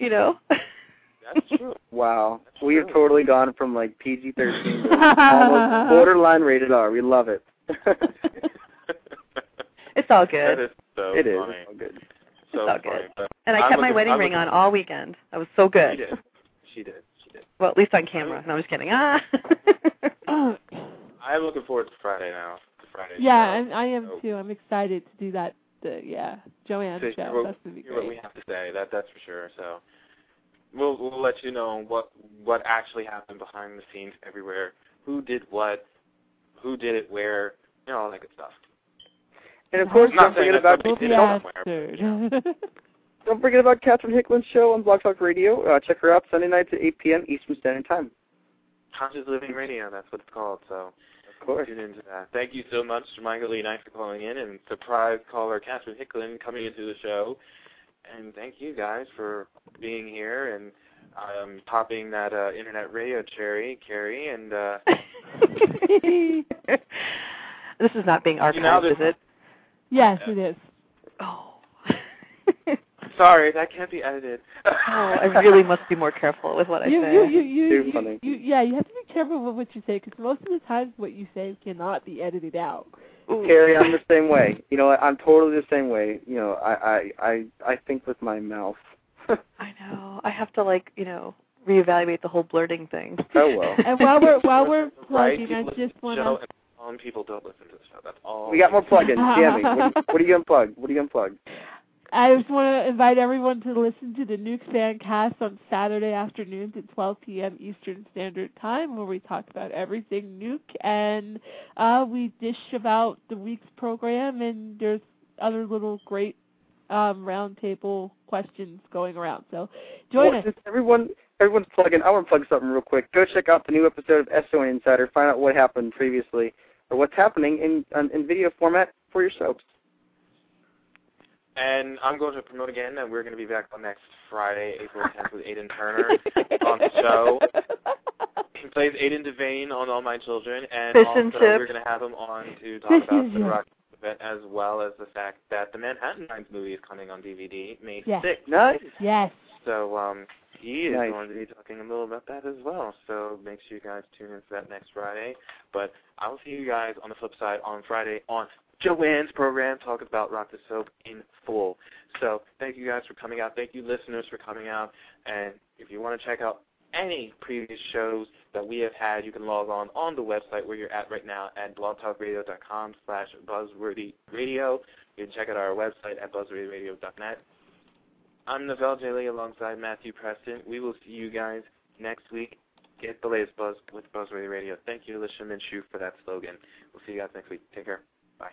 H: you know.
D: That's true.
I: Wow. we have totally gone from like PG thirteen to almost borderline rated R. We love it.
H: It's all good.
D: is so
I: It is.
D: funny.
I: It's all good.
D: So
H: all
D: funny.
H: good.
D: But
H: And I
D: I'm
H: kept my
D: looking-
H: wedding
D: I'm
H: ring on all weekend. That was so good.
D: She did. She did. She did.
H: Well, at least on camera. No, I'm just kidding. Ah.
D: I'm looking forward to Friday now. To Friday.
L: yeah,
D: show.
L: and I am
D: So,
L: too. I'm excited to do that. The yeah, Joanne
D: to
L: show.
D: what,
L: That's gonna be
D: hear what we have to say. That that's for sure. So we'll we'll let you know what what actually happened behind the scenes everywhere. Who did what? Who did it where? You know all that good stuff.
I: And of course, don't forget about
D: somebody
L: Will
D: did
L: be
D: it somewhere.
L: answered.
I: don't forget about Catherine Hickland's show on Blog Talk Radio. Uh, check her out Sunday nights at 8 p.m. Eastern Standard Time.
D: Conscious Living Radio. That's what it's called. So
I: Of course.
D: tune into that. Thank you so much to Michael Lee Knight for calling in and surprise caller Catherine Hickland coming into the show. And thank you guys for being here and um, popping that uh, internet radio cherry, Carrie. And uh,
H: this is not being archived,
D: You know,
H: is it?
L: Yes, uh, it is.
H: Oh.
D: sorry, that can't be edited.
H: oh, I really must be more careful with what I
L: You,
H: say.
L: you, you, you,
I: Too
L: you,
I: funny.
L: you, yeah, you have to be careful with what you say because most of the times what you say cannot be edited out.
H: Ooh.
I: Carrie, I'm the same way. You know, what? I'm totally the same way. You know, I I I, I think with my mouth.
H: I know. I have to like, you know, reevaluate the whole blurting thing.
I: oh well.
L: And while we're while we're
D: right
L: plugging,
D: people
L: I just want
D: show
L: to.
D: And some people don't listen to the show. That's all.
I: We got more plugins. Jamie, what, what are you gonna? What are you gonna?
L: I just want to invite everyone to listen to the Nuke Fan Cast on Saturday afternoons at 12 p.m. Eastern Standard Time, where we talk about everything Nuke and uh, we dish about the week's program, and there's other little great um, roundtable questions going around. So join
I: well,
L: us.
I: Everyone everyone's plugging, I want to plug something real quick. Go check out the new episode of SON Insider. Find out what happened previously or what's happening in in, in video format for your soaps.
D: And I'm going to promote again that we're going to be back on next Friday, April 10th, with Aidan Turner on the show. He plays Aidan Devane on All My Children, and
H: Fish
D: also
H: and
D: we're going to have him on to talk
L: Fish
D: about the. Rock event as well as the fact that the Manhattan Times movie is coming on DVD May
L: Yes.
D: 6th.
I: Nice.
L: Yes.
D: So um, he is
I: Nice.
D: going to be talking a little about that as well. So make sure you guys tune in for that next Friday. But I will see you guys on the flip side on Friday on Joanne's program, talk about Rock the Soap in full. So thank you guys for coming out. Thank you listeners for coming out. And if you want to check out any previous shows that we have had, you can log on on the website where you're at right now at blogtalkradio.com slash buzzworthyradio. You can check out our website at buzzworthyradio.net. I'm Novell. Lee alongside Matthew Preston. We will see you guys next week. Get the latest buzz with Buzzworthy Radio. Thank you, Alicia Minshew, for that slogan. We'll see you guys next week. Take care. Bye.